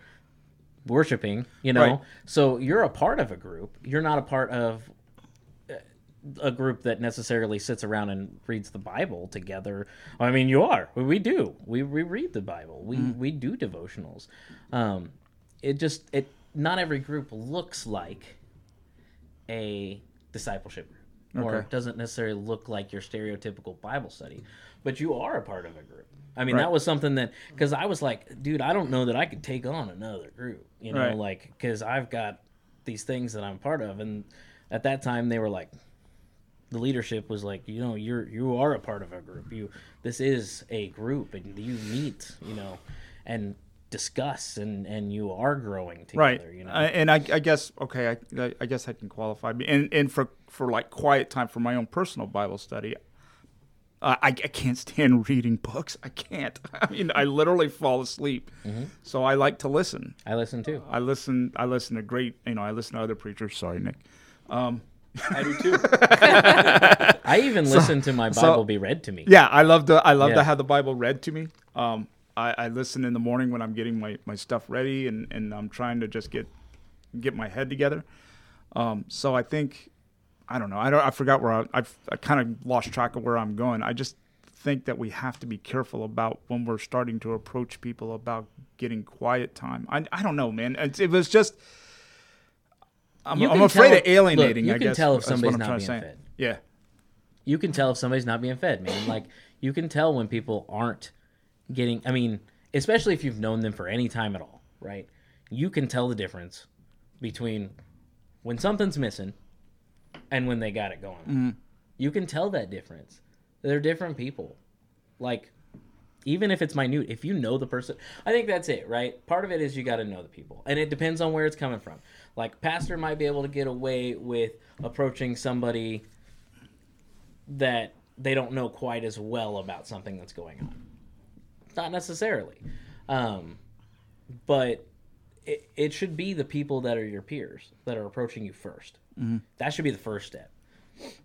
worshiping. You know, Right. so you're a part of a group. You're not a part of a group that necessarily sits around and reads the Bible together. I mean, you are. We, we do. We, we read the Bible. We we do devotionals. Um, it just it not every group looks like a discipleship group, or Okay. it doesn't necessarily look like your stereotypical Bible study, but you are a part of a group. I mean, Right. that was something that because I was like, dude, I don't know that I could take on another group, you know, Right. like because I've got these things that I'm part of, and at that time they were like, the leadership was like, you know, you're you are a part of a group. You this is a group, and you meet, you know, and discuss, and and you are growing together. right. You know, I, and I, I guess okay. I- I, I guess I can qualify. And and for for like quiet time for my own personal Bible study. I, I can't stand reading books. I can't. I mean, I literally fall asleep. Mm-hmm. So I like to listen. I listen too. I listen. I listen to great. You know, I listen to other preachers. Sorry, Nick. I do too. I even listen to my Bible be read to me. Yeah, I love to. I love Yeah. to have the Bible read to me. Um, I, I listen in the morning when I'm getting my, my stuff ready and, and I'm trying to just get get my head together. Um, so I think I don't know. I don't. I forgot where I. I've, I kind of lost track of where I'm going. I just think that we have to be careful about when we're starting to approach people about getting quiet time. I, I don't know, man. It, it was just. I'm, I'm afraid of alienating. look, you I can guess, tell if somebody's not being fed. Yeah. you can tell if somebody's not being fed, man. Like you can tell when people aren't getting. I mean, especially if you've known them for any time at all, right? You can tell the difference between when something's missing and when they got it going. Mm-hmm. You can tell that difference. They're different people. Like even if it's minute, if you know the person, I think that's it, right? Part of it is you got to know the people, and it depends on where it's coming from. Like pastor might be able to get away with approaching somebody that they don't know quite as well about something that's going on. Not necessarily, um, but it, it should be the people that are your peers that are approaching you 1st That should be the first step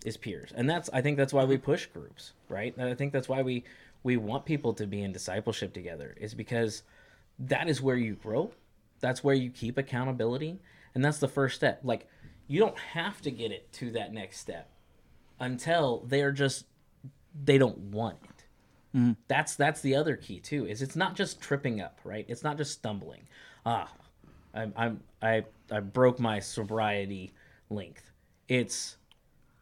is peers. And that's i think that's why we push groups right? And i think that's why we we want people to be in discipleship together is because that is where you grow. That's where you keep accountability. And that's the first step. Like you don't have to get it to that next step until they're just they don't want it. That's that's the other key too. Is it's not just tripping up, right? It's not just stumbling. Ah, I'm I'm I I broke my sobriety length. It's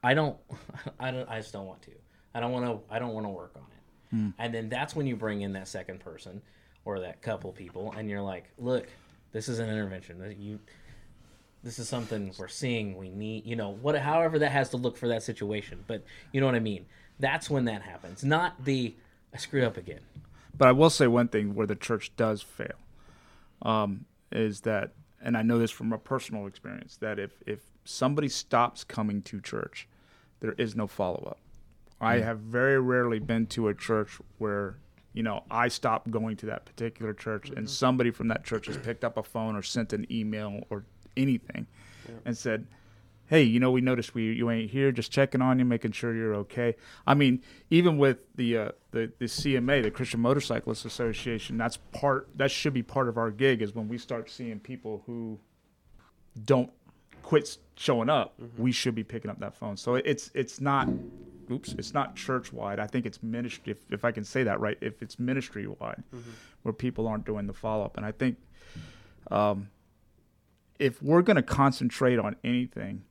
I don't I don't I just don't want to. I don't want to I don't want to work on it. And then that's when you bring in that second person or that couple people and you're like, "Look, this is an intervention. That You this is something we're seeing we need you know what however that has to look for that situation but you know what i mean that's when that happens not the i screwed up again. But I will say one thing where the church does fail um, is that, and I know this from a personal experience, that if, if somebody stops coming to church, there is no follow up. I have very rarely been to a church where, you know, I stopped going to that particular church and somebody from that church has picked up a phone or sent an email or anything and said, hey, you know, we noticed we you ain't here, just checking on you, making sure you're okay. I mean, even with the uh, the the CMA, the Christian Motorcyclists Association, that's part that should be part of our gig is when we start seeing people who don't quit showing up, we should be picking up that phone. So it's it's not oops, it's not church wide. I think it's ministry if, if I can say that right, if it's ministry wide where people aren't doing the follow up. And I think um, if we're going to concentrate on anything,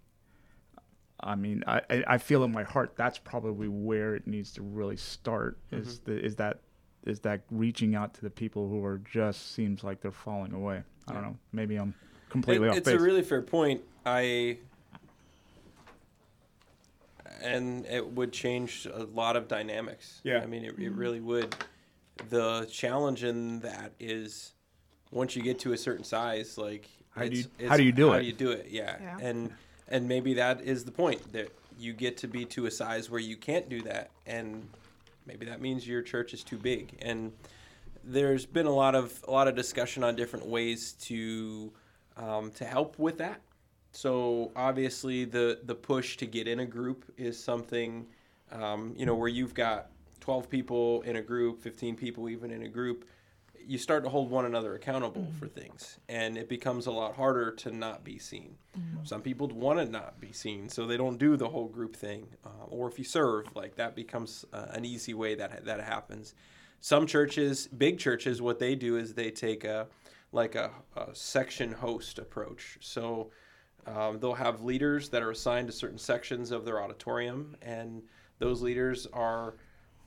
I mean, I, I I feel in my heart that's probably where it needs to really start. Is mm-hmm. the is that is that reaching out to the people who are just seems like they're falling away. I don't know. Maybe I'm completely It- off it's base. a really fair point. I and it would change a lot of dynamics. Yeah. I mean, it, it mm-hmm. really would. The challenge in that is once you get to a certain size, like How do you- it's how do you do how it? do you do it? Yeah. Yeah. and and maybe that is the point that you get to be to a size where you can't do that, and maybe that means your church is too big. And there's been a lot of a lot of discussion on different ways to um, to help with that. So obviously, the the push to get in a group is something, um, you know, where you've got 12 people in a group, 15 people even in a group. You start to hold one another accountable for things, and it becomes a lot harder to not be seen. Some people want to not be seen, so they don't do the whole group thing. Uh, or if you serve, like that becomes uh, an easy way that that happens. Some churches, big churches, what they do is they take a like a, a section host approach. So um, they'll have leaders that are assigned to certain sections of their auditorium, and those leaders are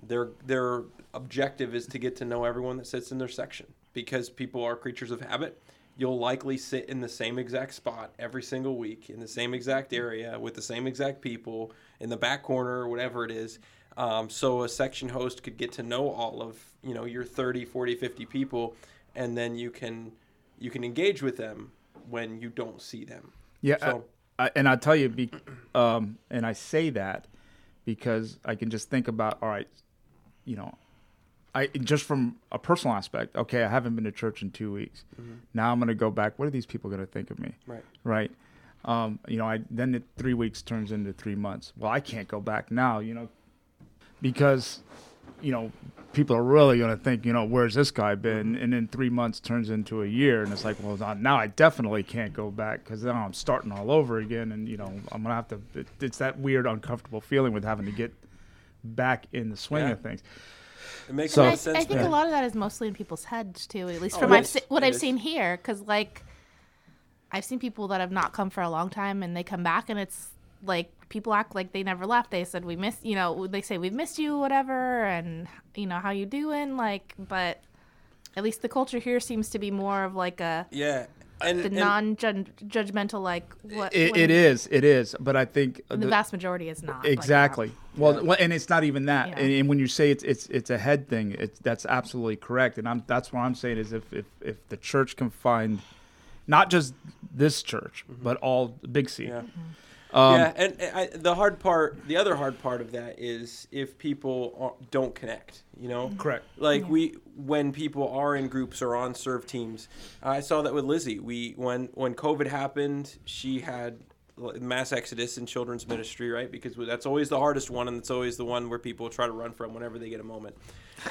their their objective is to get to know everyone that sits in their section because people are creatures of habit. You'll likely sit in the same exact spot every single week in the same exact area with the same exact people in the back corner or whatever it is. Um, so a section host could get to know all of you know your 30, 40, 50 people, and then you can you can engage with them when you don't see them. Yeah, So- I, I, and I tell you, be, um, and I say that because I can just think about, all right, you know, I just from a personal aspect. Okay, I haven't been to church in two weeks. Now I'm going to go back. What are these people going to think of me? Right. Right. Um, you know, I then it, three weeks turns into three months. Well, I can't go back now. You know, because you know people are really going to think, you know, where's this guy been? And then three months turns into a year, and it's like, well, now- now I definitely can't go back because now I'm starting all over again, and you know, I'm gonna have to. It, it's that weird, uncomfortable feeling with having to get back in the swing Yeah. of things. It makes So- a lot I, of sense. I think man. a lot of that is mostly in people's heads too. At least Oh, from I've se- what It I've is. seen here, because like I've seen people that have not come for a long time and they come back and it's like people act like they never left. They said we missed, you know, they say we've missed you, whatever, and you know how you doing, like. But at least the culture here seems to be more of like a Yeah. And, the and non-judgmental, like what It, it is, it is, but I think The vast majority is not like that. Exactly. Well, well, and it's not even that. Yeah. And, and when you say it's it's it's a head thing, it's that's absolutely correct. And I'm that's what I'm saying is if if if the church can find, not just this church, mm-hmm. but all Big C. Yeah. Mm-hmm. Um, yeah, and and I, the hard part, the other hard part of that is if people are, don't connect. You know, Correct. Like we, when people are in groups or on serve teams, I saw that with Lizzie. We when when COVID happened, she had mass exodus in children's ministry, right? Because that's always the hardest one, and it's always the one where people try to run from whenever they get a moment.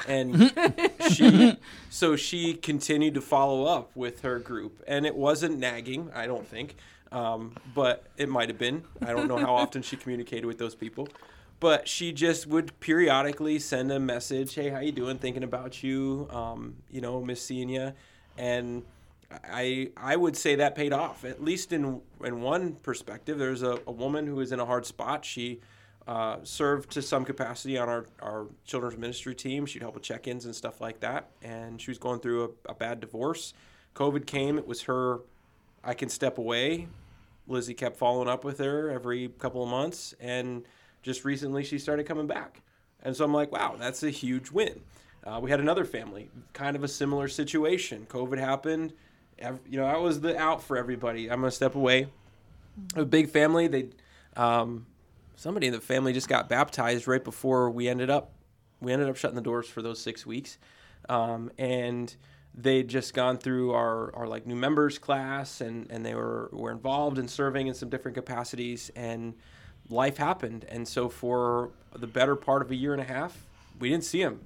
And she, so she continued to follow up with her group, and it wasn't nagging, I don't think. Um, but it might have been. I don't know how often she communicated with those people, but she just would periodically send a message, "Hey, how you doing? Thinking about you. Um, you know, miss seeing you," and I I would say that paid off at least in in one perspective. There's a, a woman who is in a hard spot. She uh, served to some capacity on our, our children's ministry team. She'd help with check-ins and stuff like that. And she was going through a, a bad divorce. COVID came. It was her. I can step away. Lizzie kept following up with her every couple of months, and just recently she started coming back. And so I'm like, wow, that's a huge win. Uh, we had another family, kind of a similar situation. COVID happened. Ev- You know, I was the out for everybody. I'm gonna step away. A big family. They, um, somebody in the family just got baptized right before we ended up. We ended up shutting the doors for those six weeks, um, and they'd just gone through our, our like new members class, and, and they were were involved in serving in some different capacities, and life happened, and so for the better part of a year and a half, we didn't see him,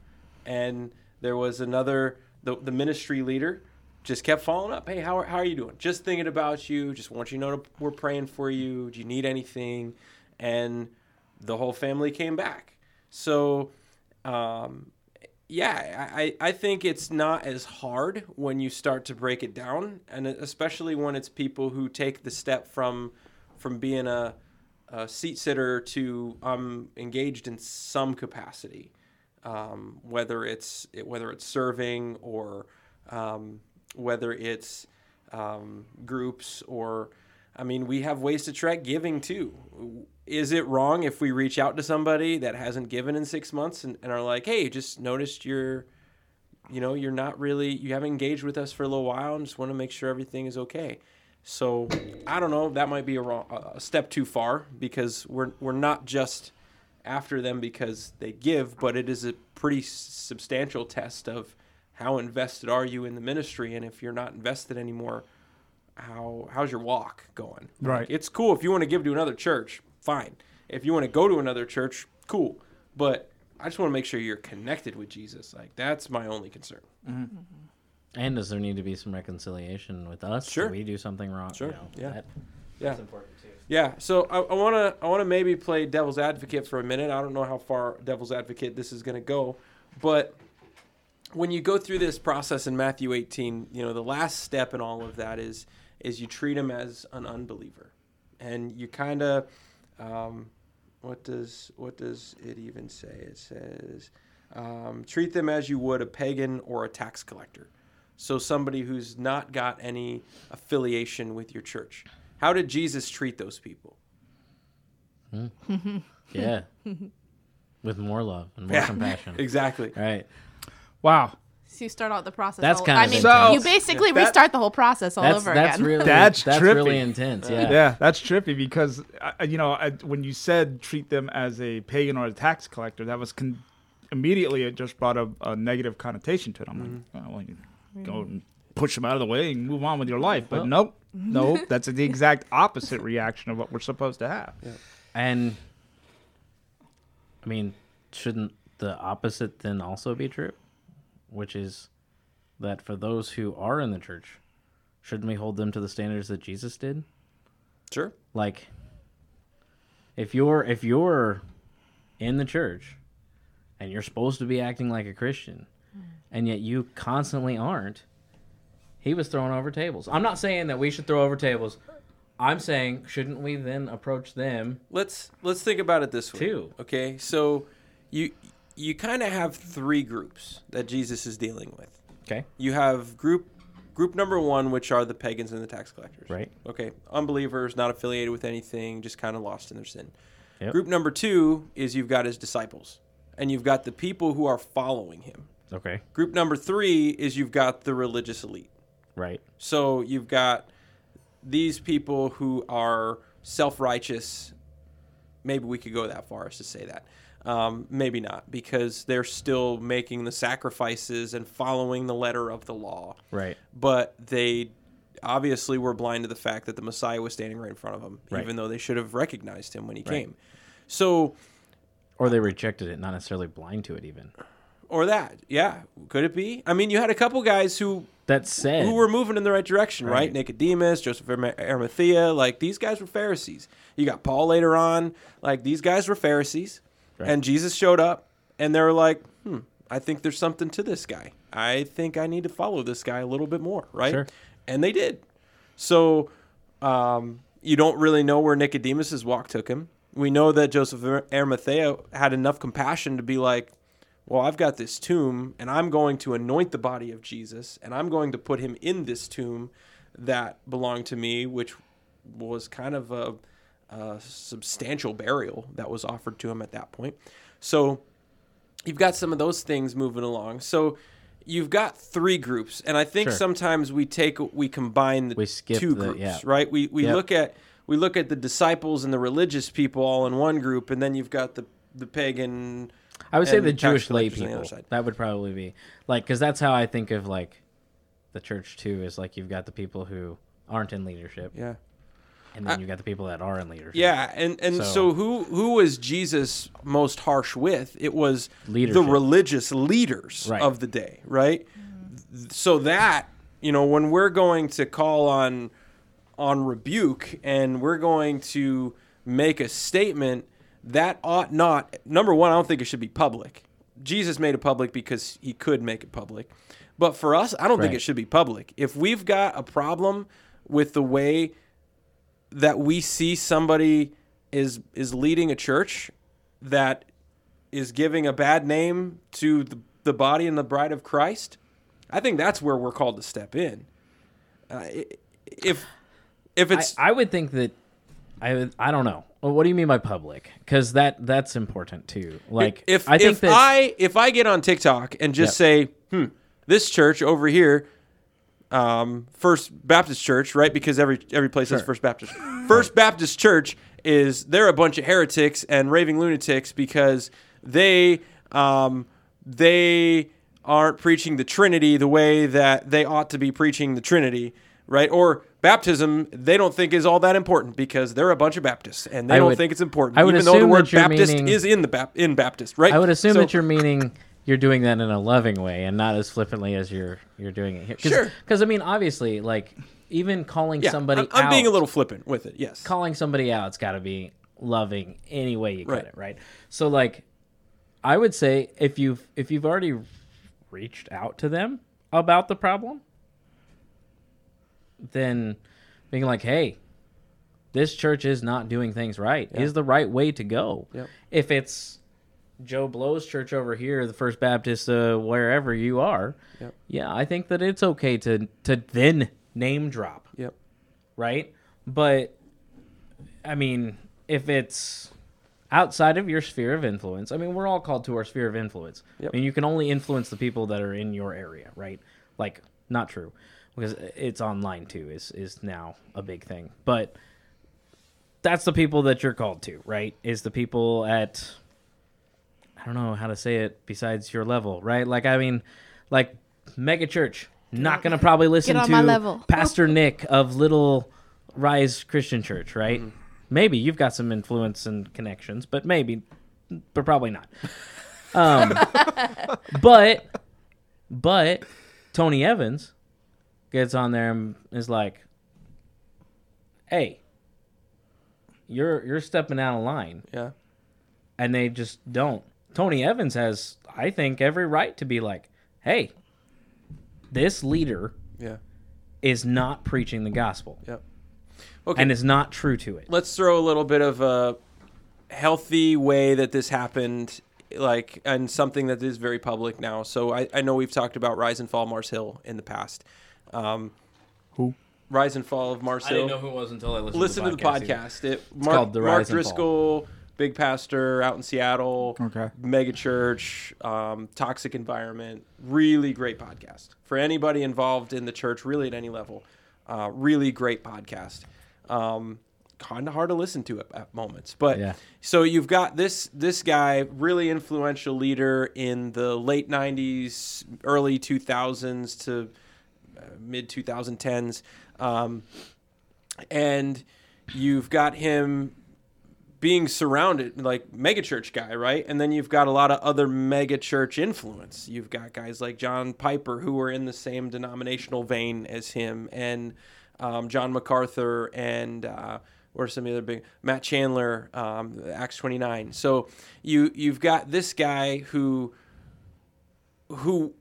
and there was another the, the ministry leader just kept following up. Hey, how are, how are you doing? Just thinking about you. Just want you to know we're praying for you. Do you need anything? And the whole family came back. So, um, yeah, I, I think it's not as hard when you start to break it down, and especially when it's people who take the step from from being a, a seat sitter to um, engaged in some capacity, um, whether it's whether it's serving or um, whether it's um, groups or I mean, we have ways to track giving too. Is it wrong if we reach out to somebody that hasn't given in six months and, and are like, hey, just noticed you're, you know, you're not really, you haven't engaged with us for a little while and just want to make sure everything is okay. So I don't know. That might be a, wrong, a step too far because we're, we're not just after them because they give, but it is a pretty substantial test of how invested are you in the ministry. And if you're not invested anymore, how how's your walk going? Right. Like, it's cool if you want to give to another church, fine. If you want to go to another church, cool. But I just want to make sure you're connected with Jesus. Like that's my only concern. Mm-hmm. And does there need to be some reconciliation with us? Sure. Did we do something wrong? Sure, You know, yeah. that- Yeah. That's important too. Yeah, so I, I wanna I wanna maybe play devil's advocate for a minute. I don't know how far devil's advocate this is gonna go, but when you go through this process in Matthew 18, you know the last step in all of that is is you treat him as an unbeliever, and you kind of um, what does what does it even say? It says um, treat them as you would a pagan or a tax collector. So somebody who's not got any affiliation with your church. How did Jesus treat those people? Yeah. With more love and more Yeah. compassion. Exactly. Right. Wow. So you start out the process. That's all, kind I of mean, intense. you basically That- restart the whole process all That's over that's again. really That's that's trippy. really intense. Yeah. Yeah, that's trippy because uh, you know I, when you said treat them as a pagan or a tax collector, that was con- immediately it just brought a, a negative connotation to it. I'm like, oh, well, you go and push them out of the way and move on with your life. But Well- nope, nope, that's the exact opposite reaction of what we're supposed to have. And I mean, shouldn't the opposite then also be true? Which is that for those who are in the church, shouldn't we hold them to the standards that Jesus did? Sure. Like if you're if you're in the church and you're supposed to be acting like a Christian mm. and yet you constantly aren't, he was throwing over tables. I'm not saying that we should throw over tables. I'm saying shouldn't we then approach them Let's let's think about it this way. Two. Okay, so you you kind of have three groups that Jesus is dealing with. Okay. You have group group number one, which are the pagans and the tax collectors. Right. Okay, unbelievers, not affiliated with anything, just kind of lost in their sin. Yep. Group number two is you've got his disciples, and you've got the people who are following him. Okay. Group number three is you've got the religious elite. Right. So you've got these people who are self righteous. Maybe we could go that far as to say that. Um, maybe not, because they're still making the sacrifices and following the letter of the law. Right. But they obviously were blind to the fact that the Messiah was standing right in front of them, Right. even though they should have recognized him when he Right. came. So, Or they rejected it, not necessarily blind to it even. or that. Yeah, could it be? I mean, you had a couple guys who That said, who were moving in the right direction, right? Right. Nicodemus, Joseph Arimathea, like these guys were Pharisees. You got Paul later on, like these guys were Pharisees, Right. and Jesus showed up, and they were like, "Hmm, I think there's something to this guy. I think I need to follow this guy a little bit more, right?" Sure. And they did. So, um, you don't really know where Nicodemus's walk took him. We know that Joseph of Arimathea had enough compassion to be like, well, I've got this tomb, and I'm going to anoint the body of Jesus, and I'm going to put him in this tomb that belonged to me, which was kind of a, a substantial burial that was offered to him at that point. So you've got some of those things moving along. So you've got three groups, and I think Sure. sometimes we take we combine the We skip two the- groups, yeah. right? We we Yep. look at we look at the disciples and the religious people all in one group, and then you've got the the pagan. I would say the Jewish lay collectors on the people. That would probably be like because that's how I think of like the church too. Is like you've got the people who aren't in leadership, Yeah. And then you got the people that are in leadership. Yeah, and and so, So- who who was Jesus most harsh with? It was the religious leaders Right. of the day, right? So that you know, when we're going to call on on rebuke and we're going to make a statement that ought not number one, I don't think it should be public. Jesus made it public because he could make it public. But for us, I don't think it should be public. If we've got a problem with the way that we see somebody is is leading a church that is giving a bad name to the, the body and the bride of Christ, I think that's where we're called to step in. Uh, if if it's I would think that I I don't know. Well, what do you mean by public? Because that that's important too. Like if I think if that I if I get on TikTok and just Yep. say, hmm, this church over here, um, First Baptist Church, right? Because every every place has First Baptist. First Baptist Church is they're a bunch of heretics and raving lunatics because they um, they aren't preaching the Trinity the way that they ought to be preaching the Trinity, right? Or baptism they don't think is all that important because they're a bunch of Baptists and they I don't would- think it's important, I would even though the assume word Baptist meaning- is in the Bap- in Baptist, right? I would assume So- that you're meaning you're doing that in a loving way and not as flippantly as you're you're doing it here. Cause, Sure. Because I mean, obviously, like even calling yeah, somebody I'm, I'm being a little flippant with it. Yes. calling somebody out, it's got to be loving any way you cut Right. it, right? So like, I would say if you've if you've already reached out to them about the problem, then being like, hey, this church is not doing things right is the right way to go. Yep. If it's Joe Blow's church over here, the First Baptist, uh, wherever you are, Yep. yeah, I think that it's okay to to then name drop Yep. right? But I mean, if it's outside of your sphere of influence, I mean, we're all called to our sphere of influence. Yep. I mean, you can only influence the people that are in your area, right? Like, not true, because it's online too. Is is now a big thing, but that's the people that you're called to, right? Is the people at I don't know how to say it besides your level, right? Like, I mean, like mega church. Not gonna probably listen to level. Pastor Nick of Little Rise Christian Church, right? Maybe you've got some influence and connections, but maybe, but probably not. Um, but, but Tony Evans gets on there and is like, "Hey, you're you're stepping out of line," Yeah. and they just don't. Tony Evans has, I think, every right to be like, "Hey, this leader Yeah. is not preaching the gospel." Yep. Okay. and is not true to it. let's throw a little bit of a healthy way that this happened like and something that is very public now so i, I know we've talked about rise and fall mars hill in the past um, Who? rise and fall of mars Hill. I hill didn't know who it was until I listened. listen to the either. podcast it mark, called The mark Rise and driscoll big pastor out in seattle Okay. mega church um, toxic environment really great podcast for anybody involved in the church really at any level uh, really great podcast um, kind of hard to listen to at, at moments but Yeah. so you've got this this guy really influential leader in the late 90s early 2000s to uh, mid 2010s um, and you've got him being surrounded like megachurch guy, right? And then you've got a lot of other megachurch influence. You've got guys like John Piper who are in the same denominational vein as him, and um, John MacArthur, and uh, or some other big Matt Chandler, um, Acts twenty nine. So you you've got this guy who who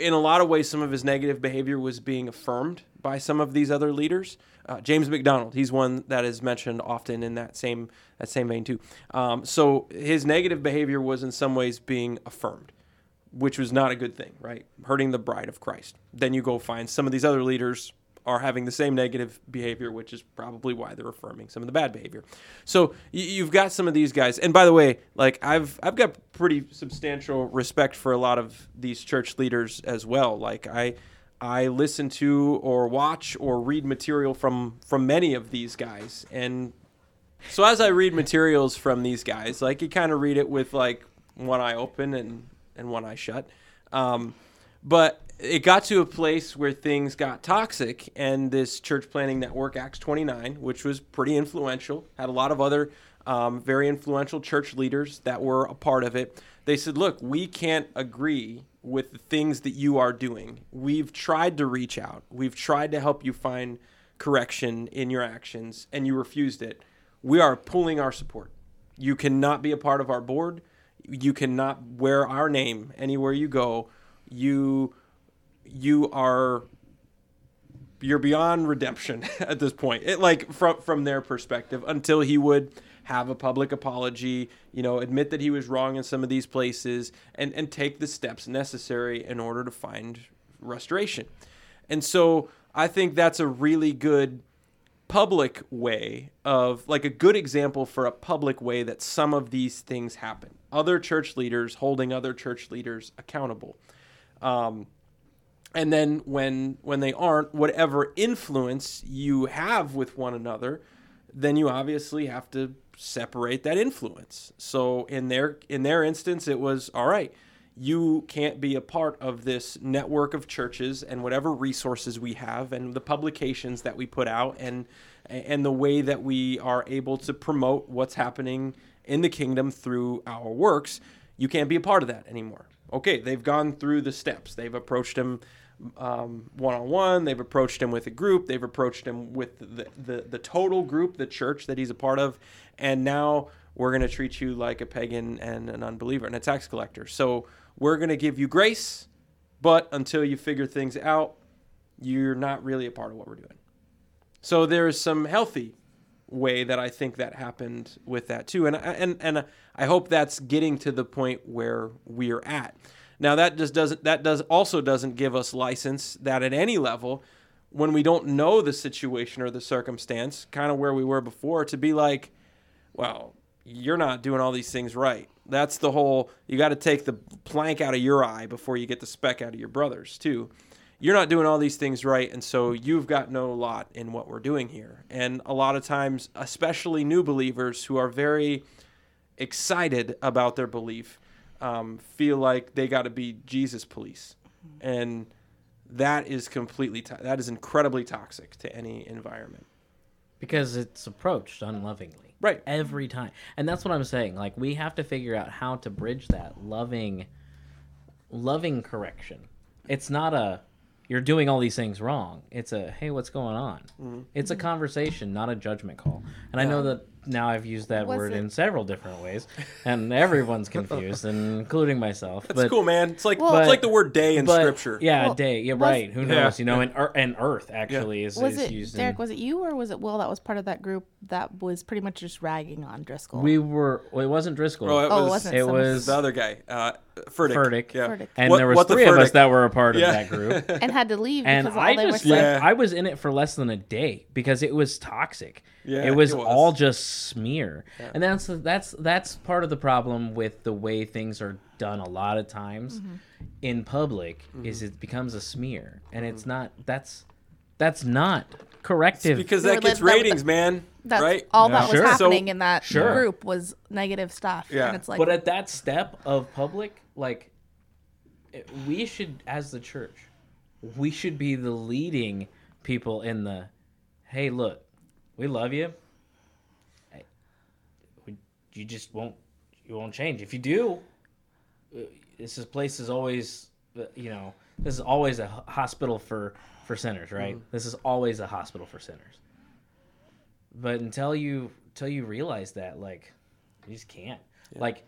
in a lot of ways, some of his negative behavior was being affirmed by some of these other leaders. Uh, James MacDonald, he's one that is mentioned often in that same that same vein too. Um, so his negative behavior was in some ways being affirmed, which was not a good thing, right? Hurting the bride of Christ. Then you go find some of these other leaders are having the same negative behavior, which is probably why they're affirming some of the bad behavior. So you've got some of these guys, and by the way, like I've I've got pretty substantial respect for a lot of these church leaders as well. Like I I listen to or watch or read material from from many of these guys, and so as I read materials from these guys, like you kind of read it with like one eye open and and one eye shut. Um, but it got to a place where things got toxic, and this church planning network, Acts 29, which was pretty influential, had a lot of other um, very influential church leaders that were a part of it. They said, Look, we can't agree with the things that you are doing. We've tried to reach out, we've tried to help you find correction in your actions, and you refused it. We are pulling our support. You cannot be a part of our board. You cannot wear our name anywhere you go. You you are you're beyond redemption at this point. It like from from their perspective until he would have a public apology, you know, admit that he was wrong in some of these places and and take the steps necessary in order to find restoration. And so I think that's a really good public way of like a good example for a public way that some of these things happen. Other church leaders holding other church leaders accountable. Um, and then when when they aren't whatever influence you have with one another then you obviously have to separate that influence. So in their in their instance it was all right you can't be a part of this network of churches and whatever resources we have and the publications that we put out and and the way that we are able to promote what's happening in the kingdom through our works you can't be a part of that anymore. Okay they've gone through the steps. They've approached him one on one. They've approached him with a group. They've approached him with the, the, the total group, the church that he's a part of. And now we're going to treat you like a pagan and an unbeliever and a tax collector. So we're going to give you grace, but until you figure things out, you're not really a part of what we're doing. So there is some healthy way that I think that happened with that too. And and and I hope that's getting to the point where we're at. Now that just doesn't that does also doesn't give us license that at any level when we don't know the situation or the circumstance, kind of where we were before, to be like, well, you're not doing all these things right. That's the whole you got to take the plank out of your eye before you get the speck out of your brother's too. You're not doing all these things right, and so you've got no lot in what we're doing here. And a lot of times, especially new believers who are very excited about their belief, um, feel like they got to be Jesus police, and that is completely to- that is incredibly toxic to any environment. because it's approached unlovingly. Right. every time. And that's what i'm saying. Like we have to figure out how to bridge that loving loving correction. It's not a you're doing all these things wrong. It's a hey what's going on? Mm-hmm. it's a conversation not a judgment call. And i know that now i've used that Was word it- in several different ways and everyone's confused and including myself That's but cool, man. It's like Well- it's like the word day in but scripture. yeah Well, day yeah was- right who Yeah. knows you know and, ear- and earth actually is, Was is it used Derek? in, Was it you or was it Will that was part of that group that was pretty much just ragging on Driscoll? we were well, it wasn't driscoll Oh, it Oh, it was, wasn't it was the other guy, uh, Furtick. Furtick. Yeah. Furtick. and What- there was what the three of us that were a part of that group and had to leave and all i they just saying. left Yeah. i was in it for less than a day because it was toxic Yeah, it was, it was. all just smear and that's that's that's part of the problem with the way things are done a lot of times Mm-hmm. in public Mm-hmm. is it becomes a smear and it's not that's that's not corrective Because that gets lit- that- ratings, man. That's right? all Yeah. that was Sure. happening So- in that Sure. group was negative stuff. Yeah. And it's like but at that step of public like it- we should as the church we should be the leading people in the hey look we love you Hey, you just won't you won't change. If you do, uh, this is place is always uh, you know this is always a hospital for for sinners, right? This is always a hospital for sinners. But until you until you realize that, like, you just can't. Like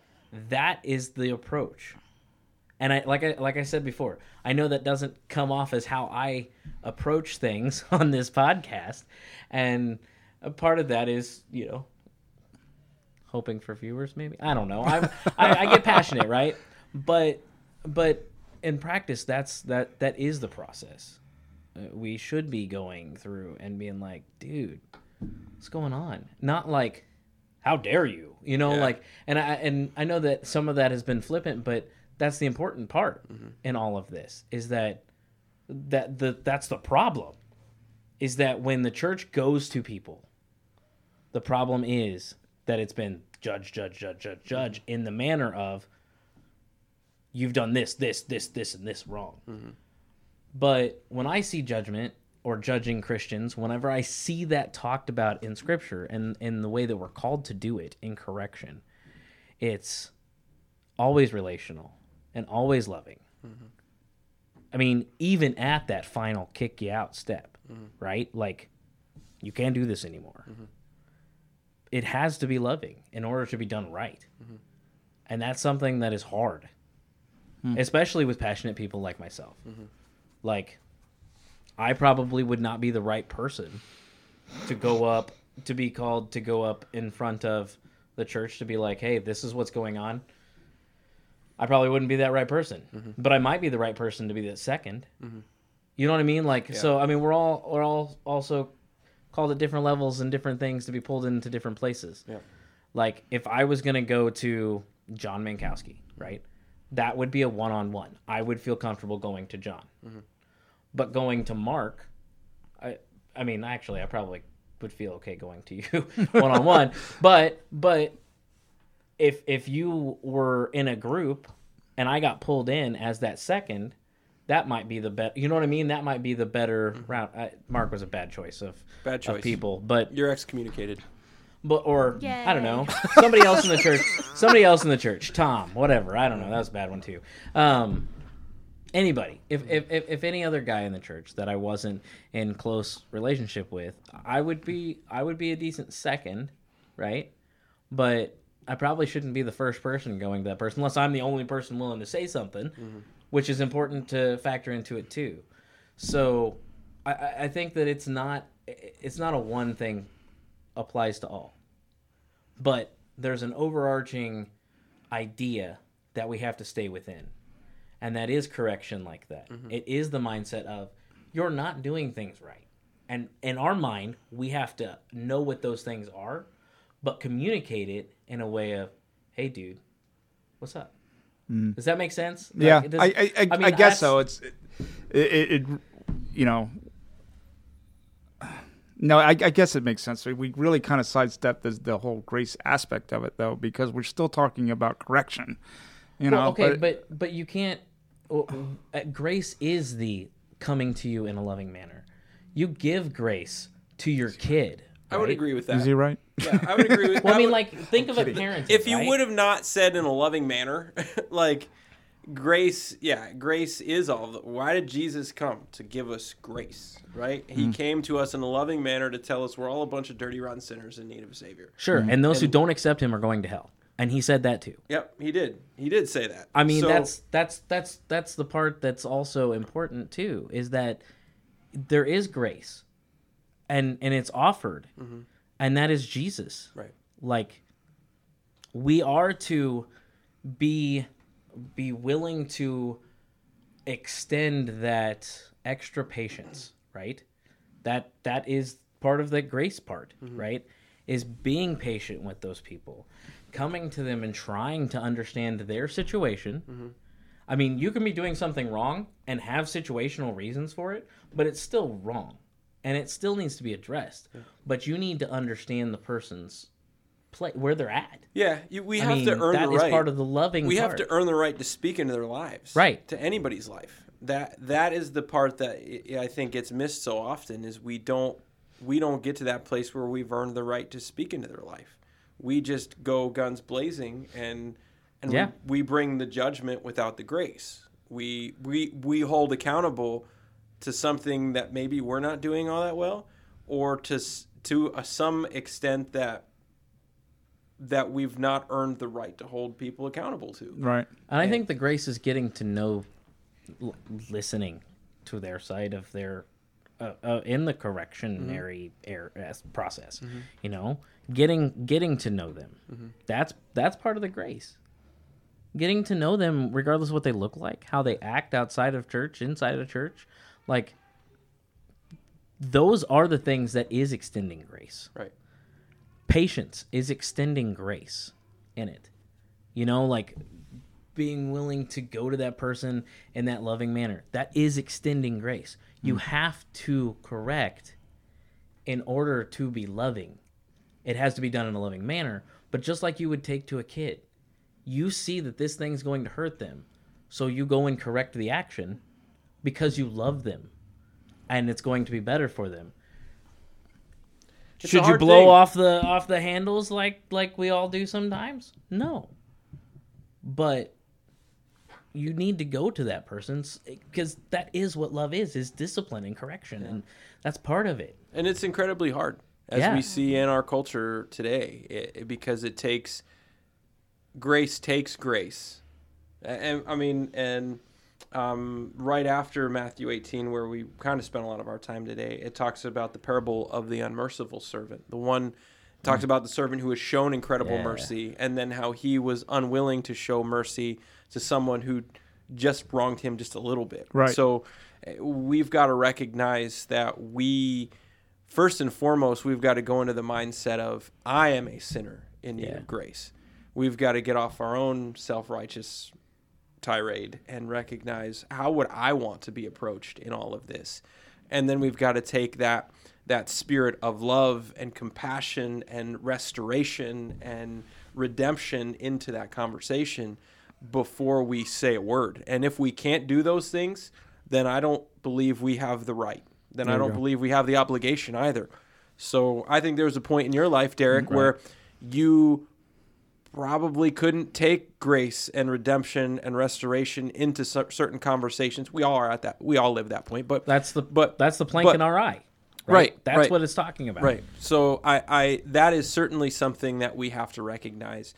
that is the approach. And I like I like I said before, I know that doesn't come off as how I approach things on this podcast, and a part of that is you know hoping for viewers maybe? I don't know. I'm, I, I get passionate right? But but in practice that's that that is the process. Uh, we should be going through and being like dude what's going on? Not like how dare you? You know Yeah. like and i and i know that some of that has been flippant but that's the important part in all of this is that that the that's the problem is that when the church goes to people the problem is that it's been judge, judge, judge, judge, judge in the manner of you've done this, this, this, this, and this wrong. Mm-hmm. But when I see judgment or judging Christians, whenever I see that talked about in Scripture and in the way that we're called to do it in correction, it's always relational and always loving. Mm-hmm. I mean, even at that final kick you out step, mm-hmm. right? Like, you can't do this anymore it has to be loving in order to be done right. And that's something that is hard, hmm. especially with passionate people like myself. Mm-hmm. Like, I probably would not be the right person to go up, to be called to go up in front of the church to be like, hey, this is what's going on. I probably wouldn't be that right person, mm-hmm. but I might be the right person to be the 2nd mm-hmm. You know what I mean? Like, so I mean, we're all we're all also called at different levels and different things to be pulled into different places. Yeah. Like if I was gonna go to John Mankowski, right? That would be a one on one. I would feel comfortable going to John. Mm-hmm. But going to Mark, I I mean actually I probably would feel okay going to you one on one. But but if if you were in a group and I got pulled in as that second, that might be the bet. You know what I mean? That might be the better mm-hmm. route. I, Mark was a bad choice of Bad choice of people, but You're excommunicated. but or I don't know somebody else in the church, somebody else in the church, Tom, whatever. I don't know. That was a bad one too. Um, anybody, if, mm-hmm. if if if any other guy in the church that I wasn't in close relationship with, I would be I would be a decent second, right? But I probably shouldn't be the first person going to that person unless I'm the only person willing to say something, mm-hmm. Which is important to factor into it too. So I- I, think that it's not it's not a one thing applies to all. But there's an overarching idea that we have to stay within. And that is correction like that. Mm-hmm. It is the mindset of you're not doing things right. And in our mind, we have to know what those things are, but communicate it in a way of, hey, dude, what's up? Does that make sense? Yeah, it does- I, I, I, I, mean, guess so. It's it, it, it, you know. No, I, I guess it makes sense. We really kind of sidestepped the, the whole grace aspect of it, though, because we're still talking about correction. You know, Well, okay, but, but you can't. well, uh, grace is the coming to you in a loving manner. You give grace to your kid. I would agree with that. Is he right? Yeah, I would agree with. Well, I mean, would- like, think of it parenting. if you right? would have not said in a loving manner, like grace, yeah, grace is all. The, why did Jesus come to give us grace? Right? He mm-hmm. came to us in a loving manner to tell us we're all a bunch of dirty, rotten sinners in need of a savior. Sure, mm-hmm. and those who don't accept him are going to hell. And he said that too. Yep, he did. He did say that. I mean, So- that's that's that's that's the part that's also important too. Is that there is grace, and and it's offered, mm-hmm. and that is Jesus. right. like we are to be be willing to extend that extra patience right? That that is part of the grace part mm-hmm. right? Is being patient with those people coming to them and trying to understand their situation. Mm-hmm. I mean you can be doing something wrong and have situational reasons for it but it's still wrong and it still needs to be addressed but you need to understand the person's play where they're at Yeah, you, we I have mean, to earn that the is right. part of the loving we have to earn the right to speak into their lives Right. to anybody's life that that is the part that i I think gets missed so often is we don't we don't get to that place where we've earned the right to speak into their life we just go guns blazing and and Yeah. we, we bring the judgment without the grace. We we we hold accountable to something that maybe we're not doing all that well, or to to a, some extent that that we've not earned the right to hold people accountable to. Right. And I think the grace is getting to know, l- listening to their side of their, uh, uh, in the correctionary air, as- process. You know, getting getting to know them. That's that's part of the grace. Getting to know them, regardless of what they look like, how they act outside of church, inside of church, like those are the things that is extending grace Right. patience is extending grace in it. You know, like being willing to go to that person in that loving manner. That is extending grace. You hmm. have to correct in order to be loving. It has to be done in a loving manner, but just like you would take to a kid. You see that this thing's going to hurt them, so you go and correct the action because you love them and it's going to be better for them It's should you blow thing. off the off the handles like like we all do sometimes? No. But you need to go to that person because that is what love is is discipline and correction and that's part of it and it's incredibly hard as Yeah. we see in our culture today it, it- because it takes grace takes grace and i mean and um, right after matthew 18 where we kind of spent a lot of our time today it talks about the parable of the unmerciful servant the one talks about the servant who was shown incredible Yeah. mercy and then how he was unwilling to show mercy to someone who just wronged him just a little bit Right. so uh, we've got to recognize that we first and foremost, we've got to go into the mindset of I am a sinner in need Yeah. of grace. We've got to get off our own self righteous tirade and recognize how would I want to be approached in all of this. And then we've got to take that that spirit of love and compassion and restoration and redemption into that conversation before we say a word. And if we can't do those things, then I don't believe we have the right. Then I don't go. believe we have the obligation either. So I think there was a point in your life, Derek, where you probably couldn't take grace and redemption and restoration into cer- certain conversations. We all are at that. We all live that point, but that's the But- that's the plank but- in our eye Right, that's right. what it's talking about Right. So I, I that is certainly something that we have to recognize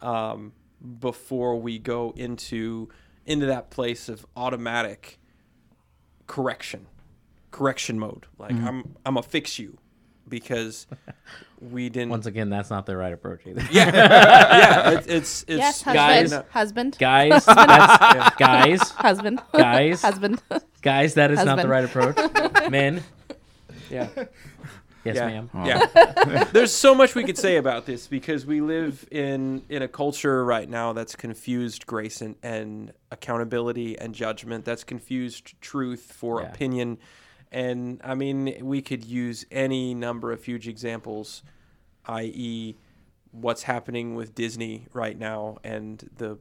um, before we go into into that place of automatic correction, correction mode. Like Mm-hmm. I'm I'm a fix you because we didn't. once again that's not the right approach either yeah, it, it's it's yes, guys- husband, husband, guys that's, guys husband, Guys. husband. guys that is not the right approach men yeah. yes yeah. ma'am Yeah. There's so much we could say about this because we live in in a culture right now that's confused grace and, and accountability and judgment. That's confused truth for Yeah. opinion. And I mean, we could use any number of huge examples, i.e., what's happening with Disney right now and the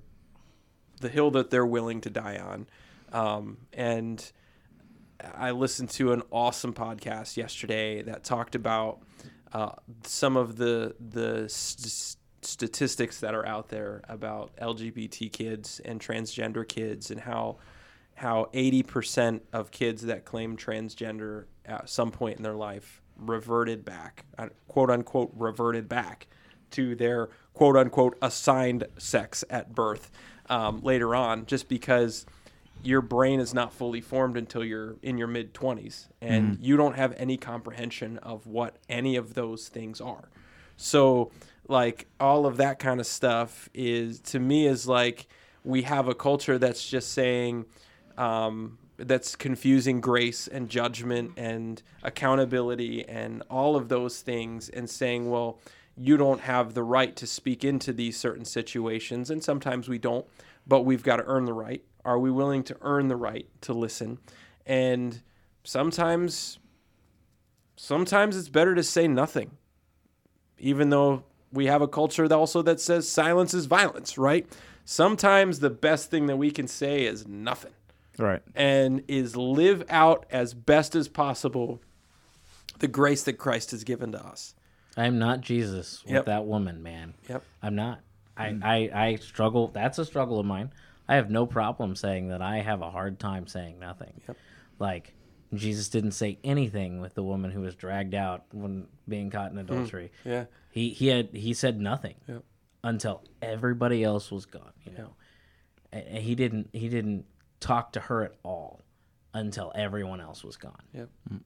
the hill that they're willing to die on. Um, and I listened to an awesome podcast yesterday that talked about uh, some of the the st- statistics that are out there about LGBT kids and transgender kids and how how 80% of kids that claim transgender at some point in their life reverted back, uh, quote unquote, reverted back to their quote unquote assigned sex at birth um, later on, just because your brain is not fully formed until you're in your mid 20s and you don't have any comprehension of what any of those things are. So, like, all of that kind of stuff is to me is like we have a culture that's just saying, um, that's confusing grace and judgment and accountability and all of those things and saying, well, you don't have the right to speak into these certain situations. And sometimes we don't, but we've got to earn the right. Are we willing to earn the right to listen? And sometimes, sometimes it's better to say nothing, even though we have a culture also that says silence is violence, right? Sometimes the best thing that we can say is nothing Right. and is live out as best as possible the grace that Christ has given to us. I'm not Jesus with Yep. that woman, man. Yep. I'm not. I, hmm. I, I struggle. That's a struggle of mine. I have no problem saying that I have a hard time saying nothing. Yep. Like, Jesus didn't say anything with the woman who was dragged out when being caught in hmm. adultery. Yeah. He he had he said nothing Yep. until everybody else was gone. You know, and, and he didn't he didn't talk to her at all until everyone else was gone. Yep. Mm.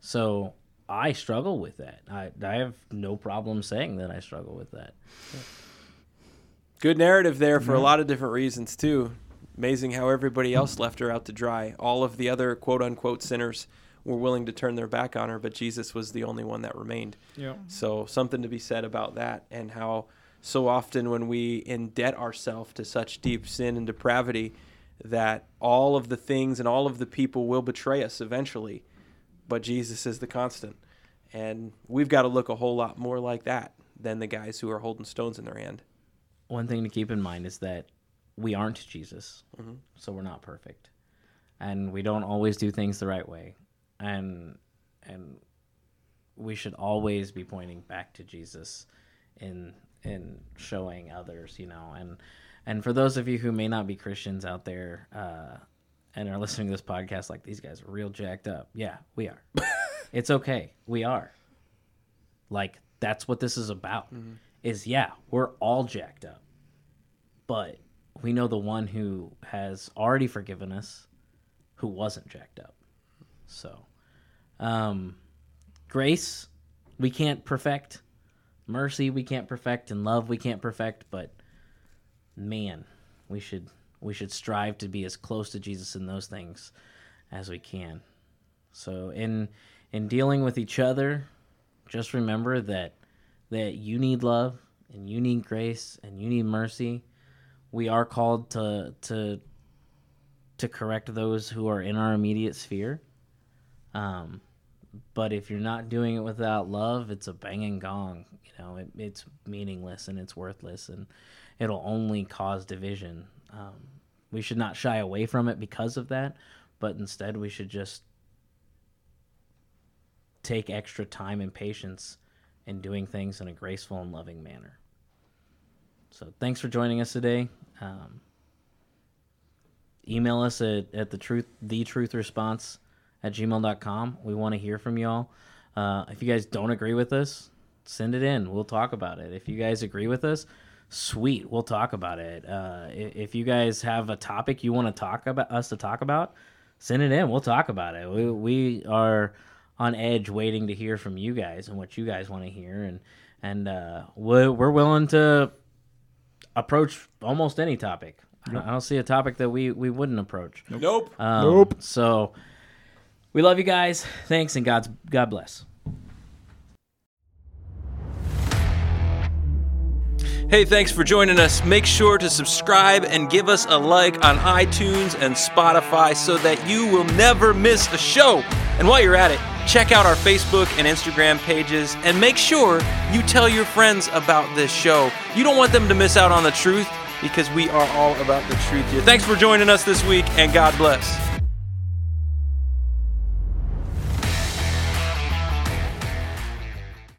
So I struggle with that. I I have no problem saying that I struggle with that. Good narrative there for a mm-hmm. lot of different reasons too. Amazing how everybody else left her out to dry. All of the other quote unquote sinners were willing to turn their back on her, but Jesus was the only one that remained. Yeah. So something to be said about that and how so often when we indebt ourselves to such deep sin and depravity that all of the things and all of the people will betray us eventually, but Jesus is the constant. And we've got to look a whole lot more like that than the guys who are holding stones in their hand. One thing to keep in mind is that we aren't Jesus, mm-hmm. so we're not perfect, and we don't always do things the right way, and and we should always be pointing back to Jesus in in showing others, you know, and and for those of you who may not be Christians out there uh, and are listening to this podcast, like these guys are real jacked up. Yeah, we are. it's okay, we are. Like that's what this is about. Is yeah, we're all jacked up, but we know the one who has already forgiven us, who wasn't jacked up. So, um, grace we can't perfect, mercy we can't perfect, and love we can't perfect. But man, we should we should strive to be as close to Jesus in those things as we can. So in in dealing with each other, just remember that that you need love and you need grace and you need mercy. We are called to to to correct those who are in our immediate sphere. Um, but if you're not doing it without love, it's a banging gong. You know, it, it's meaningless and it's worthless, and it'll only cause division. Um, we should not shy away from it because of that, but instead we should just take extra time and patience in doing things in a graceful and loving manner. So thanks for joining us today. Um, email us at, at the truth the truth response at gmail.com. We want to hear from y'all. Uh, if you guys don't agree with us, send it in. We'll talk about it. If you guys agree with us, sweet, we'll talk about it. Uh, if you guys have a topic you want to talk about us to talk about, send it in. We'll talk about it. We, we are on edge waiting to hear from you guys and what you guys want to hear and and uh, we're, we're willing to approach almost any topic. I don't- I don't see a topic that we, we wouldn't approach. Nope. Um, Nope. So we love you guys. Thanks and God's God bless. Hey, thanks for joining us. Make sure to subscribe and give us a like on iTunes and Spotify so that you will never miss a show. And while you're at it, check out our Facebook and Instagram pages and make sure you tell your friends about this show. You don't want them to miss out on the truth because we are all about the truth here. Thanks for joining us this week and God bless.